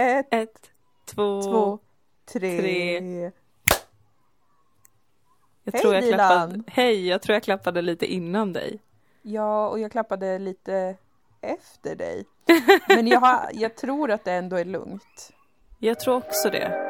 Ett, Ett, två, två, tre. tre. Jag Hej, tror jag klappade, Dilan. Hej, jag tror jag klappade lite innan dig. Ja, och jag klappade lite efter dig. Men jag, har, jag tror att det ändå är lugnt. Jag tror också det.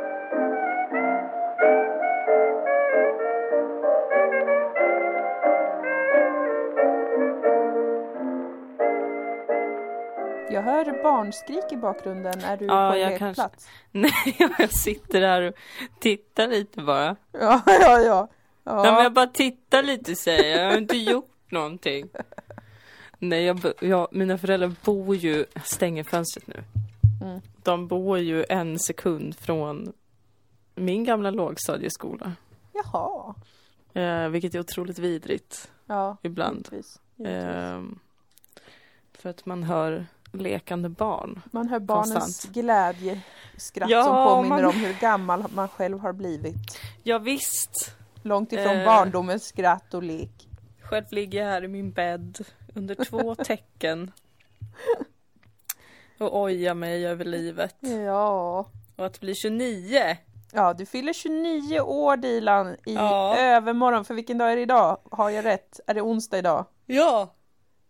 Barnskrik i bakgrunden. Är du Ja, på en lekplats? Nej, jag sitter här och tittar lite bara. Ja, ja, ja. Ja. ja. men jag bara tittar lite säger jag. Jag har inte gjort någonting. Nej, jag, jag, mina föräldrar bor ju... Jag stänger fönstret nu. Mm. De bor ju en sekund från min gamla lågstadieskola. Jaha. Eh, vilket är otroligt vidrigt Ja, ibland. givetvis. givetvis. Ehm, för att man hör lekande barn. Man hör barnens konstant. glädjeskratt Ja, som påminner man- om hur gammal man själv har blivit. Ja, visst. Långt ifrån Eh. barndomens skratt och lek. Själv ligger jag här i min bädd under två tecken. Och ojar mig över livet. Ja. Och att bli 29. Ja, du fyller 29 år Dilan i Ja. övermorgon. För vilken dag är det idag? Har jag rätt? Är det onsdag idag? Ja!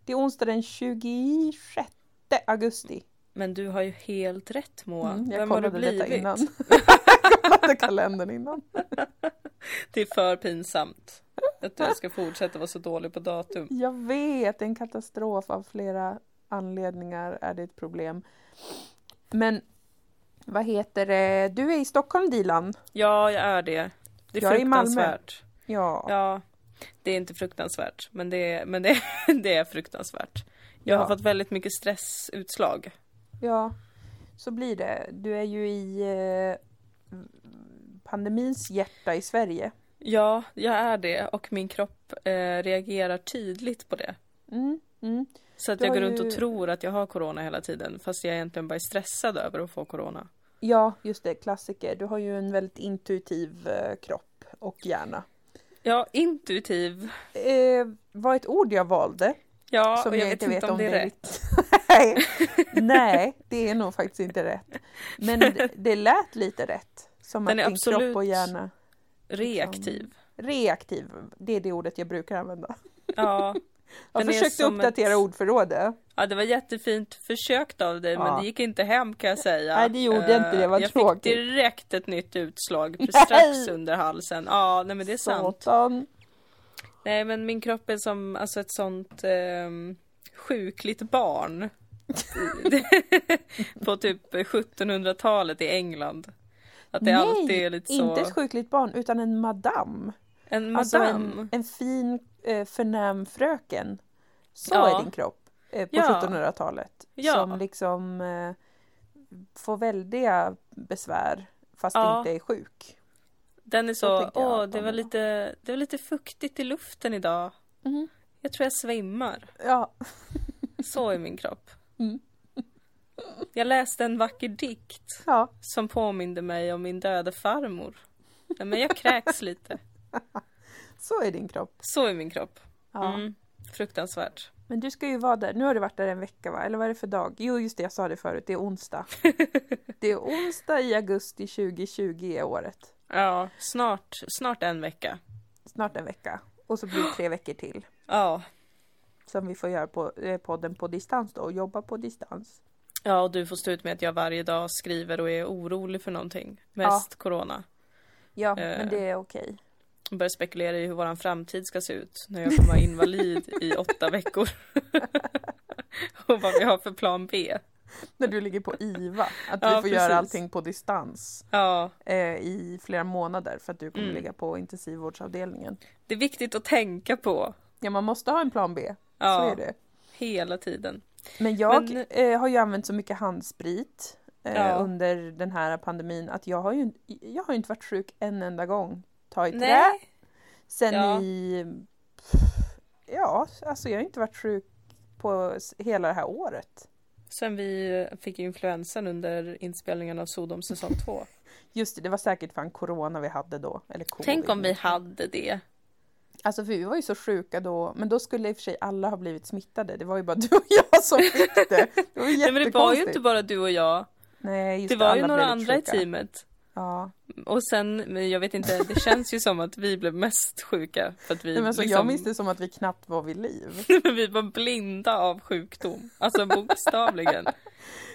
Det är onsdag den 26 augusti. Men du har ju helt rätt Moa. Mm, jag Vem har du kollade detta blivit? innan. jag kollade kalendern innan. Det är för pinsamt. Att jag ska fortsätta vara så dålig på datum. Jag vet, det är en katastrof av flera anledningar är det ett problem. Men vad heter det? Du är i Stockholm Dilan. Ja, jag är det. Det är Jag är i Malmö. fruktansvärt. Ja. Ja, det är inte fruktansvärt, men det är, men det, det är fruktansvärt. Jag har Ja. fått väldigt mycket stressutslag. Ja, så blir det. Du är ju i eh, pandemins hjärta i Sverige. Ja, jag är det och min kropp eh, reagerar tydligt på det. Mm, mm. Så att Du jag går runt ju- och tror att jag har corona hela tiden fast jag egentligen bara är stressad över att få corona. Ja, just det, klassiker. Du har ju en väldigt intuitiv eh, kropp och hjärna. Ja, intuitiv. Eh, var ett ord jag valde. Ja, Som och jag, jag vet inte inte vet om om det är rätt. Nej, nej, det är nog faktiskt inte rätt. Men det, det lät lite rätt. Som Den att din kropp och hjärna... Reaktiv. Reaktiv, det är det ordet jag brukar använda. Ja. Jag försökte uppdatera ett- ordförrådet. ja, det var jättefint försökt av dig men Ja. det gick inte hem kan jag säga. Nej, det gjorde inte det, Eh, vad Jag tråkigt. fick direkt ett nytt utslag Nej. strax under halsen. Ja, nej men det är sant. Nej men min kropp är som alltså ett sånt ehm, sjukligt barn. på typ 1700-talet i England. Att det alltid är lite så. inte ett sjukligt barn utan en madam. En Alltså madam. en, en fin eh, förnäm fröken. Så Ja. är din kropp eh, på Ja. 1700-talet. Ja. Som liksom eh, får väldiga besvär fast inte är sjuk. Den är så åh det de var lite, det var lite fuktigt i luften idag. Mhm. Jag tror jag svimmar. Ja. Så är min kropp. Mm. Jag läste en vacker dikt ja, som påminde mig om min döda farmor. Nej, Men jag kräks lite. så är din kropp. Så är min kropp. Ja. Mm. Fruktansvärt. Men du ska ju vara där. Nu har du varit där en vecka va? Eller vad är det för dag? Jo, just det, jag sa det förut. Det är onsdag. det är onsdag i augusti 2020 är året. Ja, snart, snart en vecka. Snart en vecka. Och så blir det tre veckor till. Ja. Som vi får göra på eh, podden på distans då och jobba på distans. Ja, och du får stå ut med att jag varje dag skriver och är orolig för någonting. Mest corona. Ja, Eh. men det är okej. Jag börjar spekulera i hur våran framtid ska se ut när jag kommer vara invalid i åtta veckor. och vad vi har för plan B. När du ligger på IVA. Att Ja, vi får göra precis. allting på distans Ja, eh, i flera månader för att du kommer Mm. ligga på intensivvårdsavdelningen. det är viktigt att tänka på. Ja, man måste ha en plan B. Så Ja, är det. hela tiden. Men jag Men- eh, har ju använt så mycket handsprit eh, Ja. under den här pandemin att jag har ju jag har ju inte varit sjuk en enda gång. Ta i trä. Sen i... Ja, alltså jag har inte varit sjuk på hela det här året. Sen vi fick influensan under inspelningen av Sodom säsong 2. Just det, det var säkert fan corona vi hade då. Eller covid. Tänk om vi hade det. Alltså för vi var ju så sjuka då, men då skulle i och för sig alla ha blivit smittade. Det var ju bara du och jag som fick det. Det var Nej, men det var ju inte bara du och jag. Nej, just Det var ju några andra i sjuka. teamet. Ja. Och sen, jag vet inte, det känns ju som att vi blev mest sjuka. För att vi, Nej, men alltså, liksom, Jag minns det som att vi knappt var vid liv. vi var blinda av sjukdom. Alltså bokstavligen.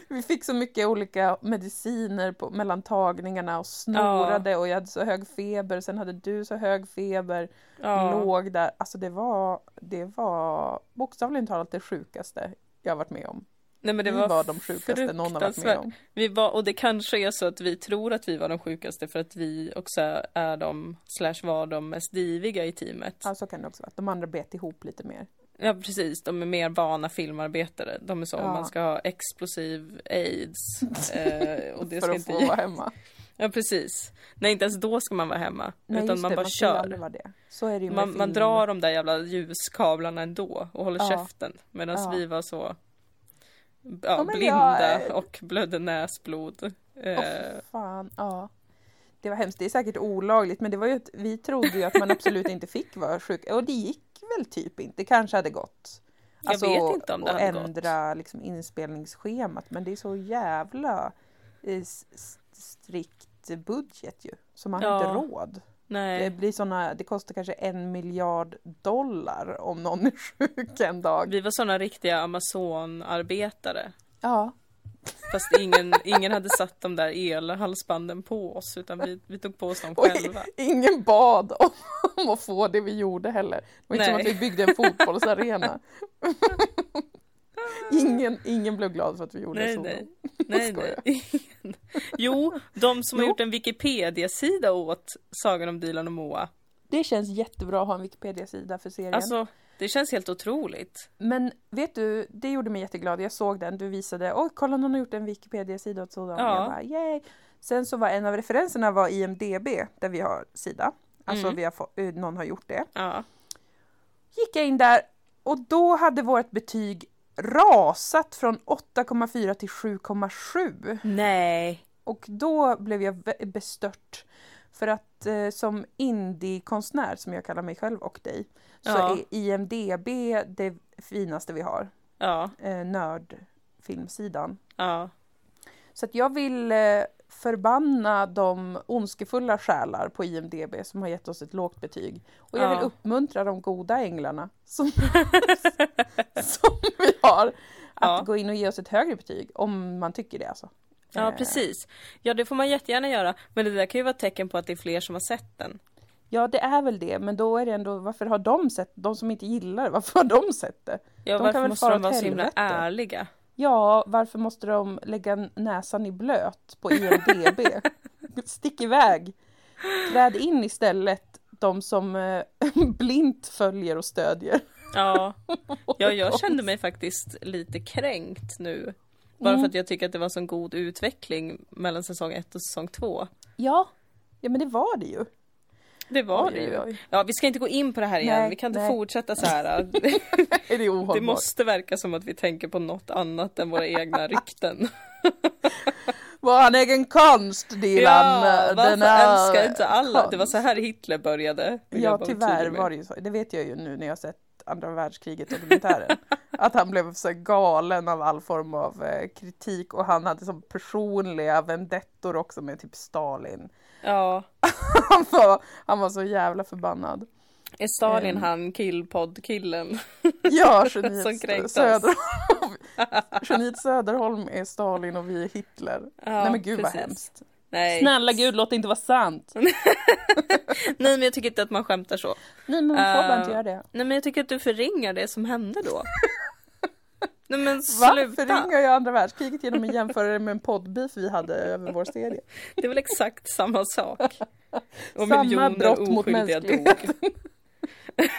Vi fick så mycket olika mediciner på, mellan tagningarna och snorade och jag hade så hög feber. Sen hade du så hög feber. Ja. Låg där. Alltså det var, det var bokstavligen talat det sjukaste jag varit med om. Nej men det vi var, var de sjukaste någon har varit med om. Vi var, och det kanske är så att vi tror att vi var de sjukaste för att vi också är de, slash var de mest diviga i teamet. Ja, så kan det också vara. De andra bet ihop lite mer. Ja precis, de är mer vana filmarbetare. De är så, Ja. man ska ha explosiv aids. Eh, och det för ska att få inte... vara hemma. Ja precis. Nej inte ens då ska man vara hemma. Nej, utan man det, bara man kör. Man, man drar de där jävla ljuskablarna ändå och håller Ja. käften. Medan Ja. vi var så ja, blinda jag- och blödde näsblod. Åh, fan, ja. Det var hemskt. Det är säkert olagligt, men det var ju att vi trodde ju att man absolut inte fick vara sjuk. Och det gick väl typ inte. Det kanske hade gått. Jag vet inte om det hade gått. ändra liksom, inspelningsschemat, men det är så jävla eh, strikt budget ju. Så man har Ja. inte råd. Det nej. blir såna, det kostar kanske en miljard dollar om någon är sjuk en dag. Vi var sådana riktiga Amazon-arbetare. Ja, Fast ingen, ingen hade satt de där elhalsbanden på oss utan vi, vi tog på oss dem Och själva. ingen bad om, om att få det vi gjorde heller. Det var inte som att vi byggde en fotbollsarena. ingen, ingen blev glad för att vi gjorde Nej, så. nej. Nej, nej. Jo, de som har Jo. gjort en Wikipedia-sida åt Sagan om Dilan och Moa. Det känns jättebra att ha en Wikipedia-sida för serien. Alltså, det känns helt otroligt. Men vet du, det gjorde mig jätteglad. Jag såg den, du visade, oj kolla någon har gjort en Wikipedia-sida åt sådan. Ja. Jag bara, yay. Sen så var en av referenserna var IMDB, där vi har sida. Alltså Mm. vi har fått, eh, någon har gjort det. Ja. gick jag in där och då hade vårt betyg rasat från 8,4 till 7,7. Nej. Och då blev jag bestört. För att eh, som indie-konstnär, som jag kallar mig själv och dig, så Ja. är IMDB det finaste vi har. Ja. Eh, nördfilmsidan. Ja. Så att jag vill eh, förbanna de ondskefulla själar på IMDB som har gett oss ett lågt betyg. Och jag Ja. vill uppmuntra de goda änglarna som, som vi har att Ja. gå in och ge oss ett högre betyg om man tycker det alltså. Ja, Eh, precis. Ja, det får man jättegärna göra. Men det där kan ju vara ett tecken på att det är fler som har sett den. Ja, det är väl det, men då är det ändå, varför har de sett, de som inte gillar det, varför har de sett det? Ja, De kan varför måste de vara så himla ärliga? Ja, varför måste de lägga näsan i blöt på IMDB? Stick iväg! Träd in istället de som eh, blint följer och stödjer. Ja, ja jag kände mig faktiskt lite kränkt nu. Bara Mm. för att jag tycker att det var så god utveckling mellan säsong ett och säsong två. Ja, ja men det var det ju. Det var Oj, det ju. oj. Ja, vi ska inte gå in på det här igen. Nej, vi kan inte nej. fortsätta så här. Är det? Det måste verka som att vi tänker på något annat än våra egna rykten. Vår egen konst, Dilan. Ja, Den älskar inte alla? Det var konst. så här Hitler började. Ja, tyvärr var det ju så. Det vet jag ju nu när jag har sett andra världskriget dokumentären. att han blev så galen av all form av eh, kritik och han hade som personliga vendettor också med typ Stalin. Ja, Han var, han var så jävla förbannad. är Stalin Ehm. han killpodd-killen? Ja, Geniet. Söderholm. Geniet Söderholm är Stalin och vi är Hitler. Ja, Nej men gud vad precis. hemskt. Nej. Snälla gud, låt det inte vara sant. Nej, men jag tycker inte att man skämtar så. Nej men man får bara Eh, inte göra det. Nej, men jag tycker att du förringar det som hände då. Nej men Varför sluta! ringer jag andra världskriget genom att jämföra det med en poddbeef vi hade över vår serie? Det är väl exakt samma sak. Och Samma brott mot mänskligheten.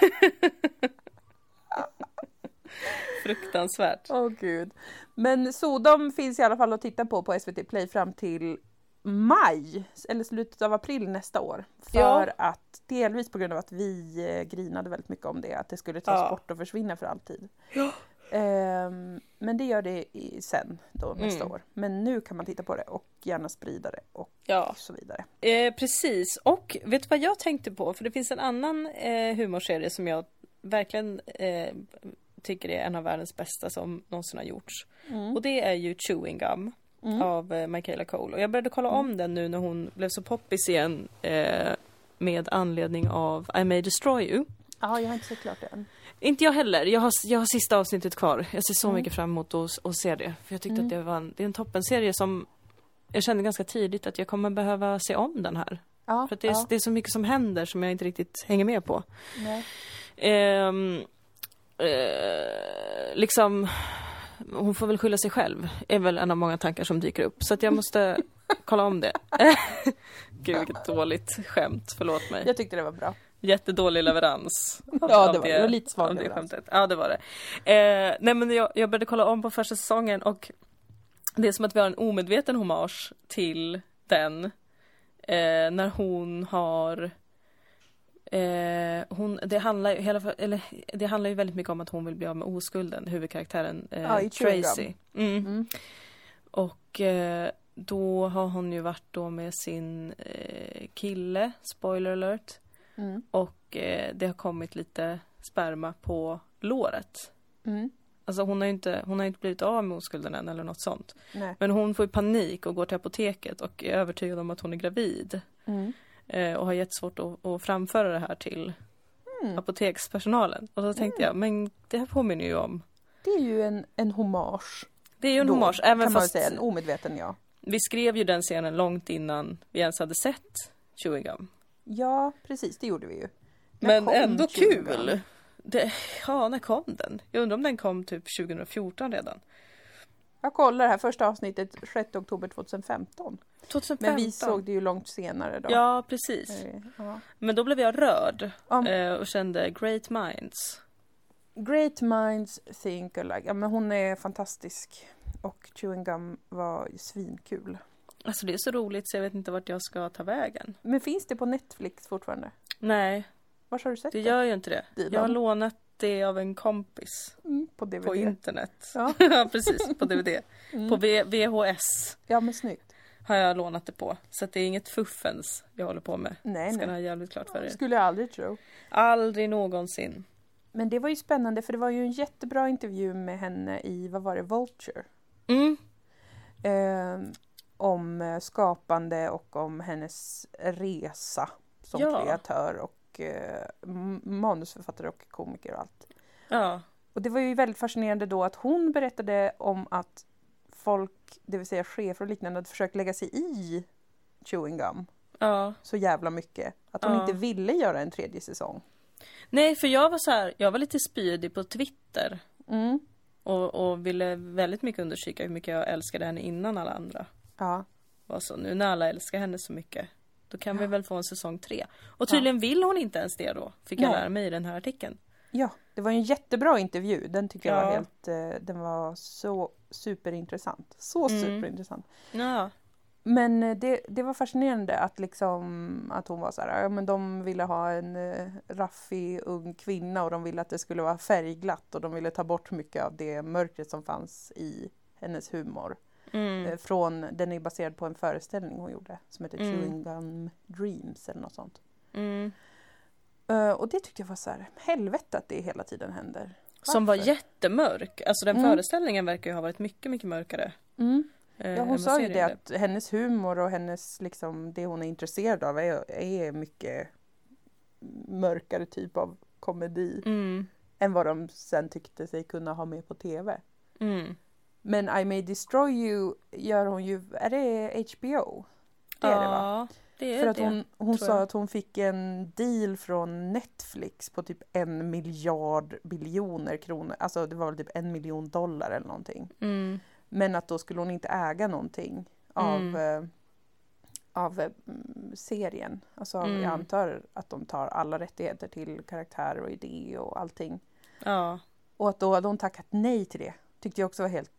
Fruktansvärt. Åh gud. Men de finns i alla fall att titta på på SVT Play fram till maj eller slutet av april nästa år. För Ja. att delvis på grund av att vi eh, grinade väldigt mycket om det, att det skulle tas Ja. bort och försvinna för alltid. Ja. Ehm, men det gör det i, sen då nästa Mm. år. Men nu kan man titta på det och gärna sprida det och Ja, så vidare. eh, precis. Och vet du vad jag tänkte på? För det finns en annan eh, humorserie som jag verkligen eh, tycker är en av världens bästa som någonsin har gjorts. Mm. Och det är ju Chewing Gum. Mm. av eh, Michaela Cole. Och jag började kolla om den nu när hon blev så poppis igen eh, med anledning av I May Destroy You. Ja, jag har inte sett klart det än. Inte jag heller. Jag har, jag har sista avsnittet kvar. Jag ser så Mm. mycket fram emot att, att se det. För jag tyckte Mm. att det var en, det är en toppenserie som jag kände ganska tidigt att jag kommer behöva se om den här. Ja, För att det är, ja. det är så mycket som händer som jag inte riktigt hänger med på. Nej. Ehm, eh, liksom, hon får väl skylla sig själv, är väl en av många tankar som dyker upp. Så att jag måste kolla om det. Gud vilket dåligt skämt, förlåt mig. Jag tyckte det var bra. Jättedålig leverans. Ja, det var, det var lite svag leverans. skämtet. Ja, det var det. Eh, nej, men jag, jag började kolla om på första säsongen och det är som att vi har en omedveten hommage till den eh, när hon har Eh, hon, det, handlar, ju- hela, eller, det handlar ju väldigt mycket om att hon vill bli av med oskulden, huvudkaraktären eh, Gum. Tracy. Mm. Mm. Och eh, då har hon ju varit då med sin eh, kille, spoiler alert. Mm. Och eh, det har kommit lite sperma på låret. Mm. Alltså hon har ju inte, hon har inte blivit av med oskulden än eller något sånt. Nej. Men hon får ju panik och går till apoteket och är övertygad om att hon är gravid. Mm. Eh, och har jättesvårt att, att framföra det här till Mm. apotekspersonalen. Och då tänkte jag, men det här påminner ju om Det är ju en, en hommage. Det är ju en då, hommage, kan även man fast säga. En omedveten ja. vi skrev ju den scenen långt innan vi ens hade sett Chewing Gum. Ja, precis. Det gjorde vi ju. När Men ändå Chewing Gum? kul! Det, ja, när kom den? Jag undrar om den kom typ 2014 redan. Jag kollar här, första avsnittet 6 oktober 2015. 2015? Men vi såg det ju långt senare då. Ja, precis. Eh, ja. Men då blev jag rörd Om eh, och kände great minds. Great minds think alike. Ja, men hon är fantastisk. Och Chewing Gum var svinkul. Alltså det är så roligt så jag vet inte vart jag ska ta vägen. Men finns det på Netflix fortfarande? Nej, Var har du sett det det? gör ju inte det. Dilan? Jag har lånat det av en kompis Mm, på DVD. på internet. Ja. Ja, precis. På DVD. Mm. På v- VHS ja, men snyggt. har jag lånat det på. Så det är inget fuffens jag håller på med. Nej, Ska nej. ha jävligt klart för er. Skulle jag aldrig tro. Aldrig någonsin. Men det var ju spännande för det var ju en jättebra intervju med henne i, vad var det, Vulture? Mm. Eh, om eh, skapande och om hennes resa som Ja. kreatör och eh, manusförfattare och komiker och allt. Ja. Och det var ju väldigt fascinerande då att hon berättade om att folk, det vill säga chefer och liknande, hade försökt lägga sig i Chewing Gum Ja. så jävla mycket. Att hon Ja. inte ville göra en tredje säsong. Nej, för jag var så här, jag var lite spydig på Twitter. Mm. Och, och ville väldigt mycket understryka hur mycket jag älskade henne innan alla andra. Ja. Var så, nu när alla älskar henne så mycket. Då kan vi Ja. väl få en säsong tre. Och tydligen vill hon inte ens det då. Fick jag Nej. lära mig i den här artikeln. ja, det var en jättebra intervju. Den tycker jag var Ja. helt, eh, den var så superintressant. Så Mm. superintressant. Ja. Men eh, det, det var fascinerande att liksom att hon var så här, ja men de ville ha en eh, raffig ung kvinna och de ville att det skulle vara färgglatt och de ville ta bort mycket av det mörkret som fanns i hennes humor. Mm. Eh, Från, den är baserad på en föreställning hon gjorde som heter Mm. Chewing Gum Dreams eller något sånt. Mm. Eh, Och det tyckte jag var så här, helvete att det hela tiden händer. Som var Varför? jättemörk. Alltså den Mm. föreställningen verkar ju ha varit mycket, mycket mörkare. Mm. eh, Ja, hon sa ju det att hennes humor och hennes, liksom, det hon är intresserad av är, är mycket mörkare typ av komedi Mm. än vad de sen tyckte sig kunna ha med på tv. Mm. Men I May Destroy You gör hon ju, är det HBO? Det är det va? Det För att det. hon, hon sa jag. att hon fick en deal från Netflix på typ en miljard biljoner kronor. Alltså det var väl typ en miljon dollar eller någonting. Mm. Men att då skulle hon inte äga någonting av, Mm. eh, av eh, mm, serien. Alltså Mm. jag antar att de tar alla rättigheter till karaktär och idé och allting. Ja, Och att då hade hon tackat nej till det. Tyckte jag också var helt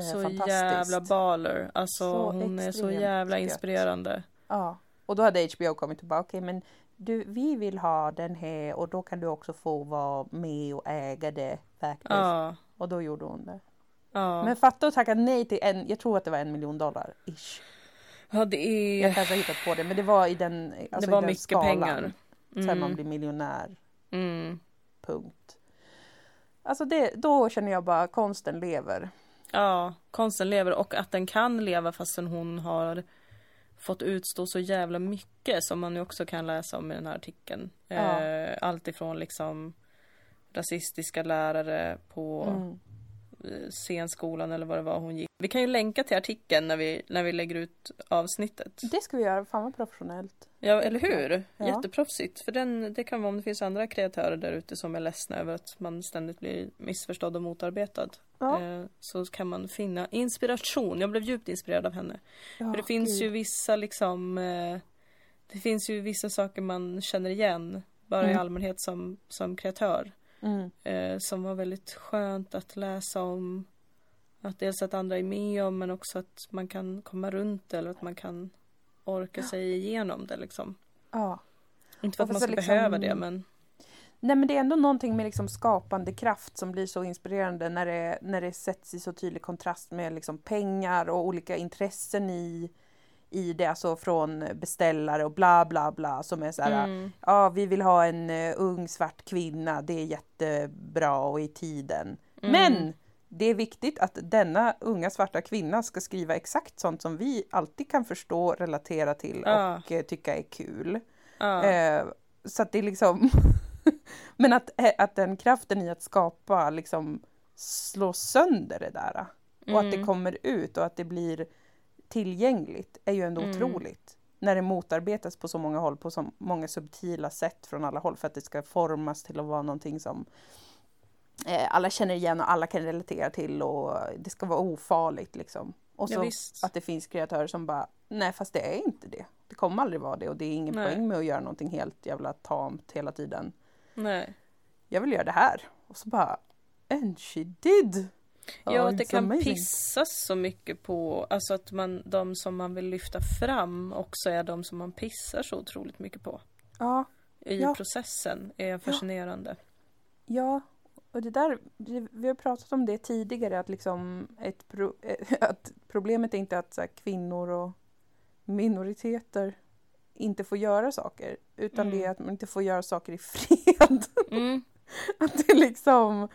så fantastiskt. jävla baller. Alltså Så hon är så jävla gött. inspirerande. Ja. Och då hade HBO kommit tillbaka. Okej men du, vi vill ha den här och då kan du också få vara med och äga det faktiskt. Ja, Och då gjorde hon det. ja. Men fatta att tacka nej till en, jag tror att det var en miljon dollar. Ish. ja det Jag är... kanske har hittat på det men det var i den alltså det var i den mycket skalan. pengar. Så här man Mm. blir miljonär, Mm. punkt. Alltså det, då känner jag bara konsten lever. Ja, konsten lever och att den kan leva fastän hon har fått utstå så jävla mycket som man ju också kan läsa om i den här artikeln. Ja. Eh, allt ifrån liksom rasistiska lärare på Mm. eh, scenskolan eller vad det var hon gick. Vi kan ju länka till artikeln när vi, när vi lägger ut avsnittet. Det ska vi göra, fan vad professionellt. Ja, eller hur? Ja. Jätteproffsigt. För den, det kan vara om det finns andra kreatörer där ute som är ledsna över att man ständigt blir missförstådd och motarbetad. Ja. Eh, så kan man finna inspiration. Jag blev djupt inspirerad av henne. Ja, För det finns gud. ju vissa liksom eh, Det finns ju vissa saker man känner igen bara i Mm. allmänhet som, som kreatör. Mm. Eh, som var väldigt skönt att läsa om. Att dels att andra är med om men också att man kan komma runt det eller att man kan orka sig igenom det liksom. Ja. Inte för att man ska liksom- behöva det men Nej men det är ändå någonting med liksom skapande kraft som blir så inspirerande när det, när det sätts i så tydlig kontrast med liksom pengar och olika intressen i, i det, alltså från beställare och bla bla bla som är så här, mm, ja vi vill ha en eh, ung svart kvinna, det är jättebra och i tiden. mm, Men det är viktigt att denna unga svarta kvinna ska skriva exakt sånt som vi alltid kan förstå, relatera till och eh, tycka är kul. ja, Eh, så att det är liksom... Men att, eh, att den kraften i att skapa liksom slår sönder det där. Och att det Mm. kommer ut och att det blir tillgängligt är ju ändå Mm. otroligt. När det motarbetas på så många håll, på så många subtila sätt från alla håll för att det ska formas till att vara någonting som eh, alla känner igen och alla kan relatera till och det ska vara ofarligt liksom. Och ja så visst. att det finns kreatörer som bara, nej fast det är inte det. Det kommer aldrig vara det och det är ingen Nej. poäng med att göra någonting helt jävla tamt hela tiden. Nej. Jag vill göra det här. Och så bara, and she did! Ja, Oh, att det kan amazing. pissas så mycket på, alltså att man, de som man vill lyfta fram också är de som man pissar så otroligt mycket på. Ja, I Ja. processen är fascinerande. ja. Och det där, vi har pratat om det tidigare, att, liksom ett pro, att problemet är inte att så här, kvinnor och minoriteter inte får göra saker, utan Mm. det är att man inte får göra saker i fred. Mm. Att det liksom...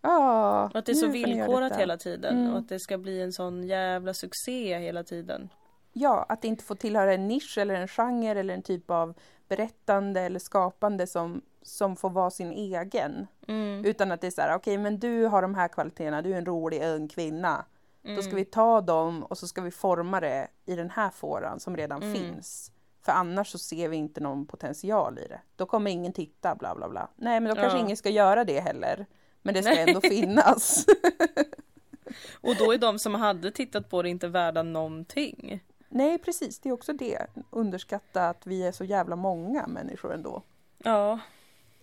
Och att det är så villkorat hela tiden Mm. och att det ska bli en sån jävla succé hela tiden. Ja, att det inte får tillhöra en nisch eller en genre eller en typ av berättande eller skapande som, som får vara sin egen. Mm. Utan att det är så här, okej men du har de här kvaliteterna, du är en rolig ung kvinna. Mm. Då ska vi ta dem och så ska vi forma det i den här fåran som redan Mm. finns. För annars så ser vi inte någon potential i det. Då kommer ingen titta, bla bla bla. Nej men då kanske Ja. ingen ska göra det heller. Men det ska Nej. ändå finnas. Och då är de som hade tittat på det inte värda någonting. Nej precis, det är också det. Underskatta att vi är så jävla många människor ändå. Ja.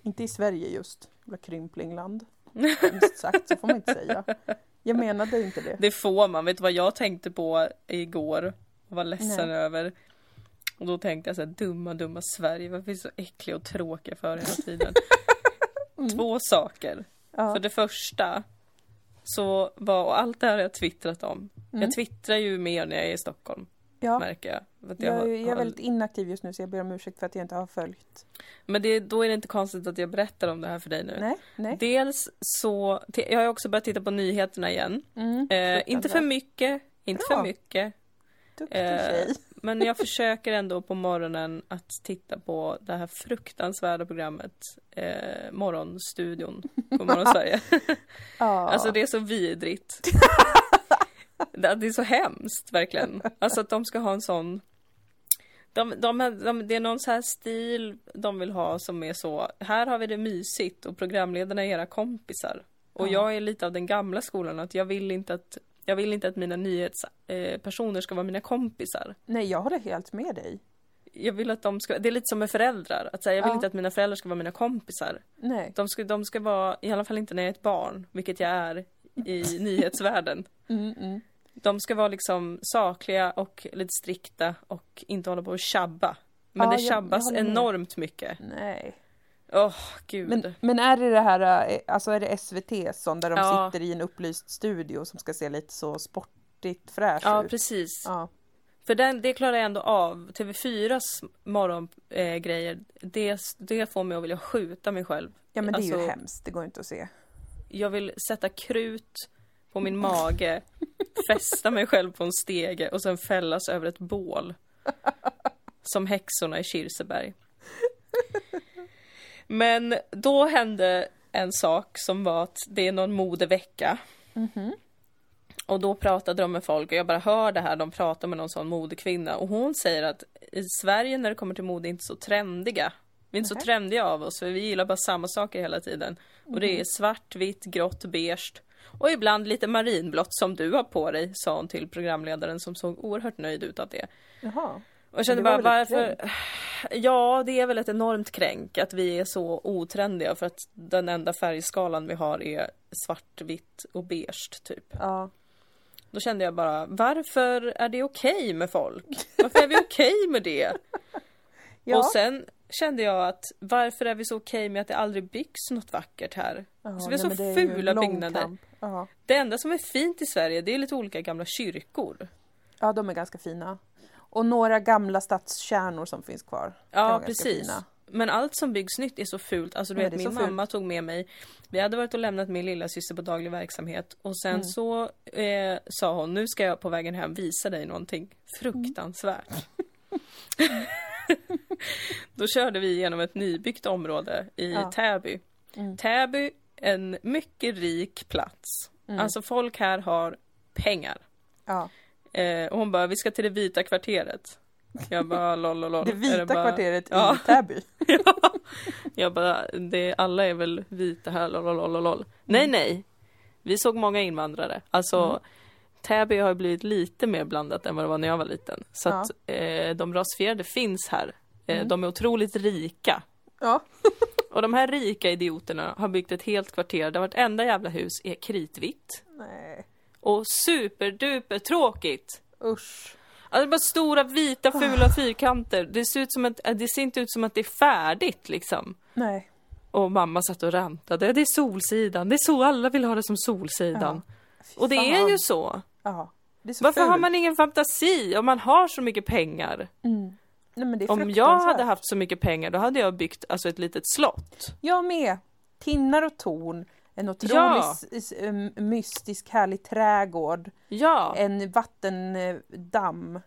Inte i Sverige just, jävla krymplingland. Hemskt sagt, så får man inte säga. Jag menade inte det. Det får man. Vet du vad jag tänkte på igår? Och var ledsen Nej. över. Och då tänkte jag så här, dumma, dumma Sverige. Varför är vi så äckliga och tråkiga för hela tiden? Två saker. Mm. Ja. För det första så var, och allt det här har jag twittrat om. Mm. Jag twittrar ju mer när jag är i Stockholm, ja. märker jag. Att Jag, har- jag är väldigt inaktiv just nu så jag ber om ursäkt för att jag inte har följt. Men det, då är det inte konstigt att jag berättar om det här för dig nu. Nej, nej. Dels så, jag har också börjat titta på nyheterna igen. Mm, Eh, inte för mycket, inte Bra. för mycket. Duktig eh, tjej. Men jag försöker ändå på morgonen att titta på det här fruktansvärda programmet eh, Morgonstudion på Morgon Sverige. Ja. Alltså det är så vidrigt. det, är så hemskt verkligen. Alltså att de ska ha en sån de, de, de, det är någon så här stil de vill ha som är så, här har vi det mysigt och programledarna är era kompisar. Och Ja. jag är lite av den gamla skolan att jag vill inte att jag vill inte att mina nyhetspersoner eh, ska vara mina kompisar. Nej, jag håller helt med dig. Jag vill att de ska, det är lite som med föräldrar, att säga, jag vill Ja. inte att mina föräldrar ska vara mina kompisar. Nej. De ska, de ska vara, i alla fall inte när jag är ett barn, vilket jag är i nyhetsvärlden. Mm, mm. De ska vara liksom sakliga och lite strikta och inte hålla på och tjabba. Men Ja, det jag- jag tjabbas håller med. enormt mycket. Nej. Åh, gud. Men, men är det det här, eh, alltså är det SVT som där de Ja. sitter i en upplyst studio som ska se lite så sportigt fräsch ja, ut? precis. Ja. För den, det klarar jag ändå av. TV4s morgongrejer, eh, det, det får mig att vilja skjuta mig själv. ja, men det är ju Alltså- hemskt, det går inte att se. Jag vill sätta krut på min mage, fästa mig själv på en stege och sen fällas över ett bål. Som häxorna i Kirseberg. Men då hände en sak som var att det är någon modevecka. Och då pratade de med folk och jag bara hör det här, de pratar med någon sån modekvinna och hon säger att i Sverige när det kommer till mode är inte så trendiga. Vi är inte så trendiga av oss för vi gillar bara samma saker hela tiden. Och det är svart, vitt, grått, beige och ibland lite marinblått som du har på dig, sa hon till programledaren som såg oerhört nöjd ut av det. Jaha. Och jag kände bara varför... Ja, det är väl ett enormt kränk att vi är så otrendiga för att den enda färgskalan vi har är svart, vitt och beige typ. Ja. Då kände jag bara, varför är det okej med folk? Varför är vi okej med det? ja. Och sen kände jag att varför är vi så okej med att det aldrig byggs något vackert här? Ja, så vi har nej, så fula byggnader. Ja. Det enda som är fint i Sverige det är lite olika gamla kyrkor. ja, de är ganska fina. Och några gamla stadskärnor som finns kvar. Ja, precis. fina. Men allt som byggs nytt är så fult. Alltså du Ja, vet, min mamma tog med mig. Vi hade varit och lämnat min lilla syster på daglig verksamhet och sen Mm. så eh, sa hon, nu ska jag på vägen hem visa dig någonting fruktansvärt. Då körde vi genom ett nybyggt område i Ja. Täby. Mm. Täby, en mycket rik plats. Mm. Alltså folk här har pengar. Ja. Eh, och hon bara, vi ska till det vita kvarteret. Jag bara, lol, lol, lol. Det vita bara- kvarteret Ja. i Täby. ja. Jag bara, det, alla är väl vita här, lol, lol, lol, lol. Nej, nej. Vi såg många invandrare. Alltså, Mm. Täby har blivit lite mer blandat än vad det var när jag var liten. Så Ja. att eh, de rasifierade finns här. Eh, Mm. De är otroligt rika. Ja. Och de här rika idioterna har byggt ett helt kvarter där vartenda jävla hus är kritvitt. Nej. Och superduper tråkigt. Usch. Alltså bara stora vita fula fyrkanter. Det ser, ut som att, det ser inte ut som att det är färdigt liksom. Nej. Och mamma satt och rantade. Det är Solsidan. Det är så alla vill ha det som Solsidan. Fy Och det är ju så. Ja. Så Varför har fult. man ingen fantasi om man har så mycket pengar? Mm. Nej, Om jag hade haft så mycket pengar då hade jag byggt alltså ett litet slott. Jag med. Tinnar och torn. En otroligt Ja. mystisk härlig trädgård. Ja, En vattendamm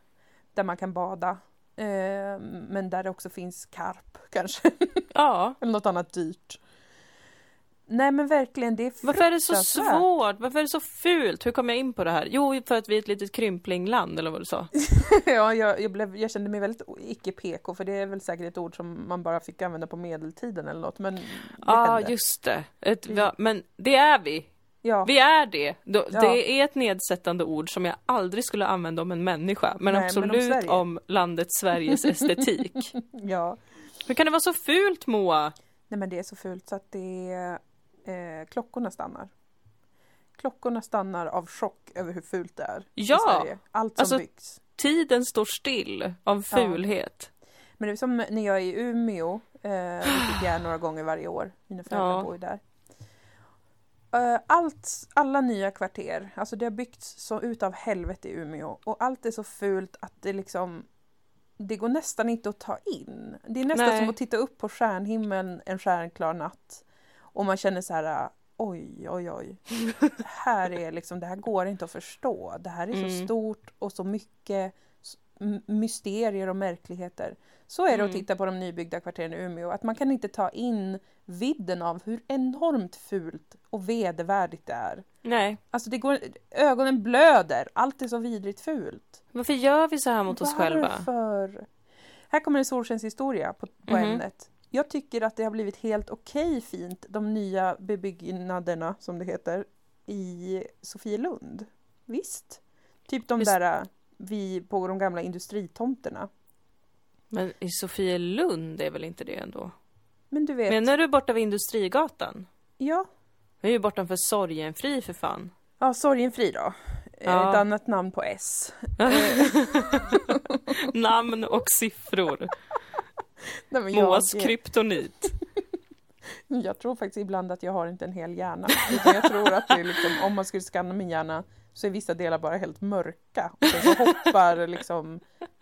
där man kan bada. Eh, Men där det också finns karp kanske. ja. Eller något annat dyrt. Nej men verkligen, det är Varför är det så svårt? Varför är det så fult? Hur kom jag in på det här? Jo, för att vi är ett litet krympling-land eller vad du sa. ja, jag, jag, blev, jag kände mig väldigt icke-PK för det är väl säkert ett ord som man bara fick använda på medeltiden eller något. Men Ja, hände. just det. Ett, ja, men det är vi. Ja, Vi är det. Ja. Det är ett nedsättande ord som jag aldrig skulle använda om en människa. Men Nej, men om absolut om landet Sveriges estetik. ja. Hur kan det vara så fult Moa? Nej men det är så fult så att det är, eh, klockorna stannar. Klockorna stannar av chock över hur fult det är Ja. i Sverige. Allt som Alltså- byggs. Tiden står still av Ja. fulhet. Men det är som när jag är i Umeå, eh, vilket jag är några gånger varje år. Mina föräldrar Ja. bor ju där. Eh, Allt, alla nya kvarter, alltså det har byggts så utav helvete i Umeå och allt är så fult att det liksom det går nästan inte att ta in. Det är nästan Nej. som att titta upp på stjärnhimlen en stjärnklar natt och man känner så här oj, oj, oj. Det här är liksom, det här går inte att förstå. Det här är så Mm. stort och så mycket mysterier och märkligheter. Så är det att Mm. titta på de nybyggda kvarteren i Umeå, att man kan inte ta in vidden av hur enormt fult och vedervärdigt det är. Nej. Alltså det går, ögonen blöder, allt är så vidrigt fult. Varför gör vi så här mot oss själva? Varför? Här kommer en solskenshistoria på, på Mhm. ämnet. Jag tycker att det har blivit helt okej fint, de nya bebyggnaderna som det heter, i Sofielund. Visst? Typ de Visst. där äh, vi på de gamla industritomterna. Men i Sofielund är väl inte det ändå? Men du vet, Menar du borta vid Industrigatan? ja, Vi är ju bortanför Sorgenfri för fan. ja Sorgenfri då. Eh, Ja. Ett annat namn på S. Namn och siffror. Nej, men jag, Moas kryptonit. jag tror faktiskt ibland att jag har inte en hel hjärna. Utan jag tror att det är liksom, om man skulle skanna min hjärna så är vissa delar bara helt mörka. Och så hoppar, liksom,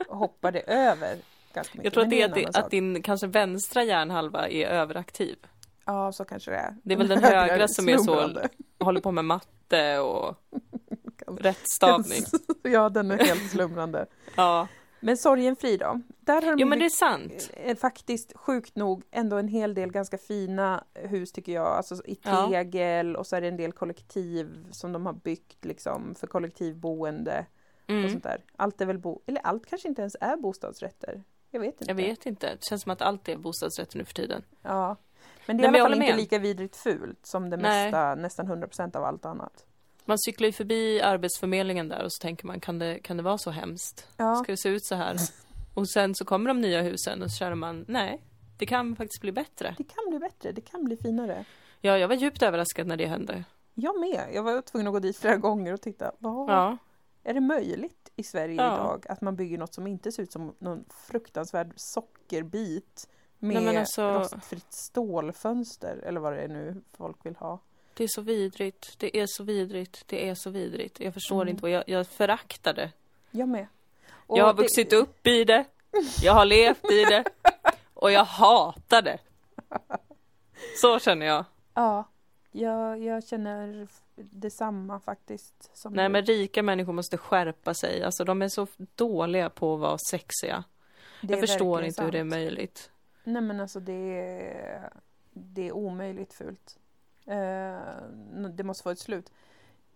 hoppar det över ganska mycket. Jag tror att det är det, att din kanske vänstra hjärnhalva är överaktiv. Ja, så kanske det är. Det är väl den högra som är så- håller på med matte och rättstavning. ja, den är helt slumrande. Ja, Men Sorgenfri då? Där har jo men det är sant. eh, faktiskt sjukt nog ändå en hel del ganska fina hus tycker jag. Alltså i Ja. tegel och så är det en del kollektiv som de har byggt liksom för kollektivboende och Mm. sånt där. Allt är väl bo... Eller allt kanske inte ens är bostadsrätter. Jag vet inte. Jag vet inte. Det känns som att allt är bostadsrätter nu för tiden. Ja. Men det Nej, är men i alla fall inte med. lika vidrigt fult som det Nej. mesta, nästan 100% av allt annat. Man cyklar ju förbi Arbetsförmedlingen där och så tänker man, kan det, kan det vara så hemskt? Ja. Ska det se ut så här? Och sen så kommer de nya husen och så känner man, nej, det kan faktiskt bli bättre. Det kan bli bättre, det kan bli finare. Ja, jag var djupt överraskad när det hände. Jag med. Jag var tvungen att gå dit flera gånger och titta. Vad Ja, Är det möjligt i Sverige Ja. idag att man bygger något som inte ser ut som någon fruktansvärd sockerbit med Nej, alltså- rostfritt stålfönster eller vad det är nu folk vill ha? Det är så vidrigt. Det är så vidrigt. Det är så vidrigt. Jag förstår Mm. inte. Jag, jag föraktar det. Jag med. Och Jag har det- vuxit upp i det. Jag har levt i det. Och jag hatar det. Så känner jag. Ja, jag, jag känner detsamma faktiskt. Som Nej du. men rika människor måste skärpa sig. Alltså de är så dåliga på att vara sexiga. Jag förstår inte hur det är sant. möjligt. Nej men alltså det är, det är omöjligt fult. Eh, det måste få ett slut.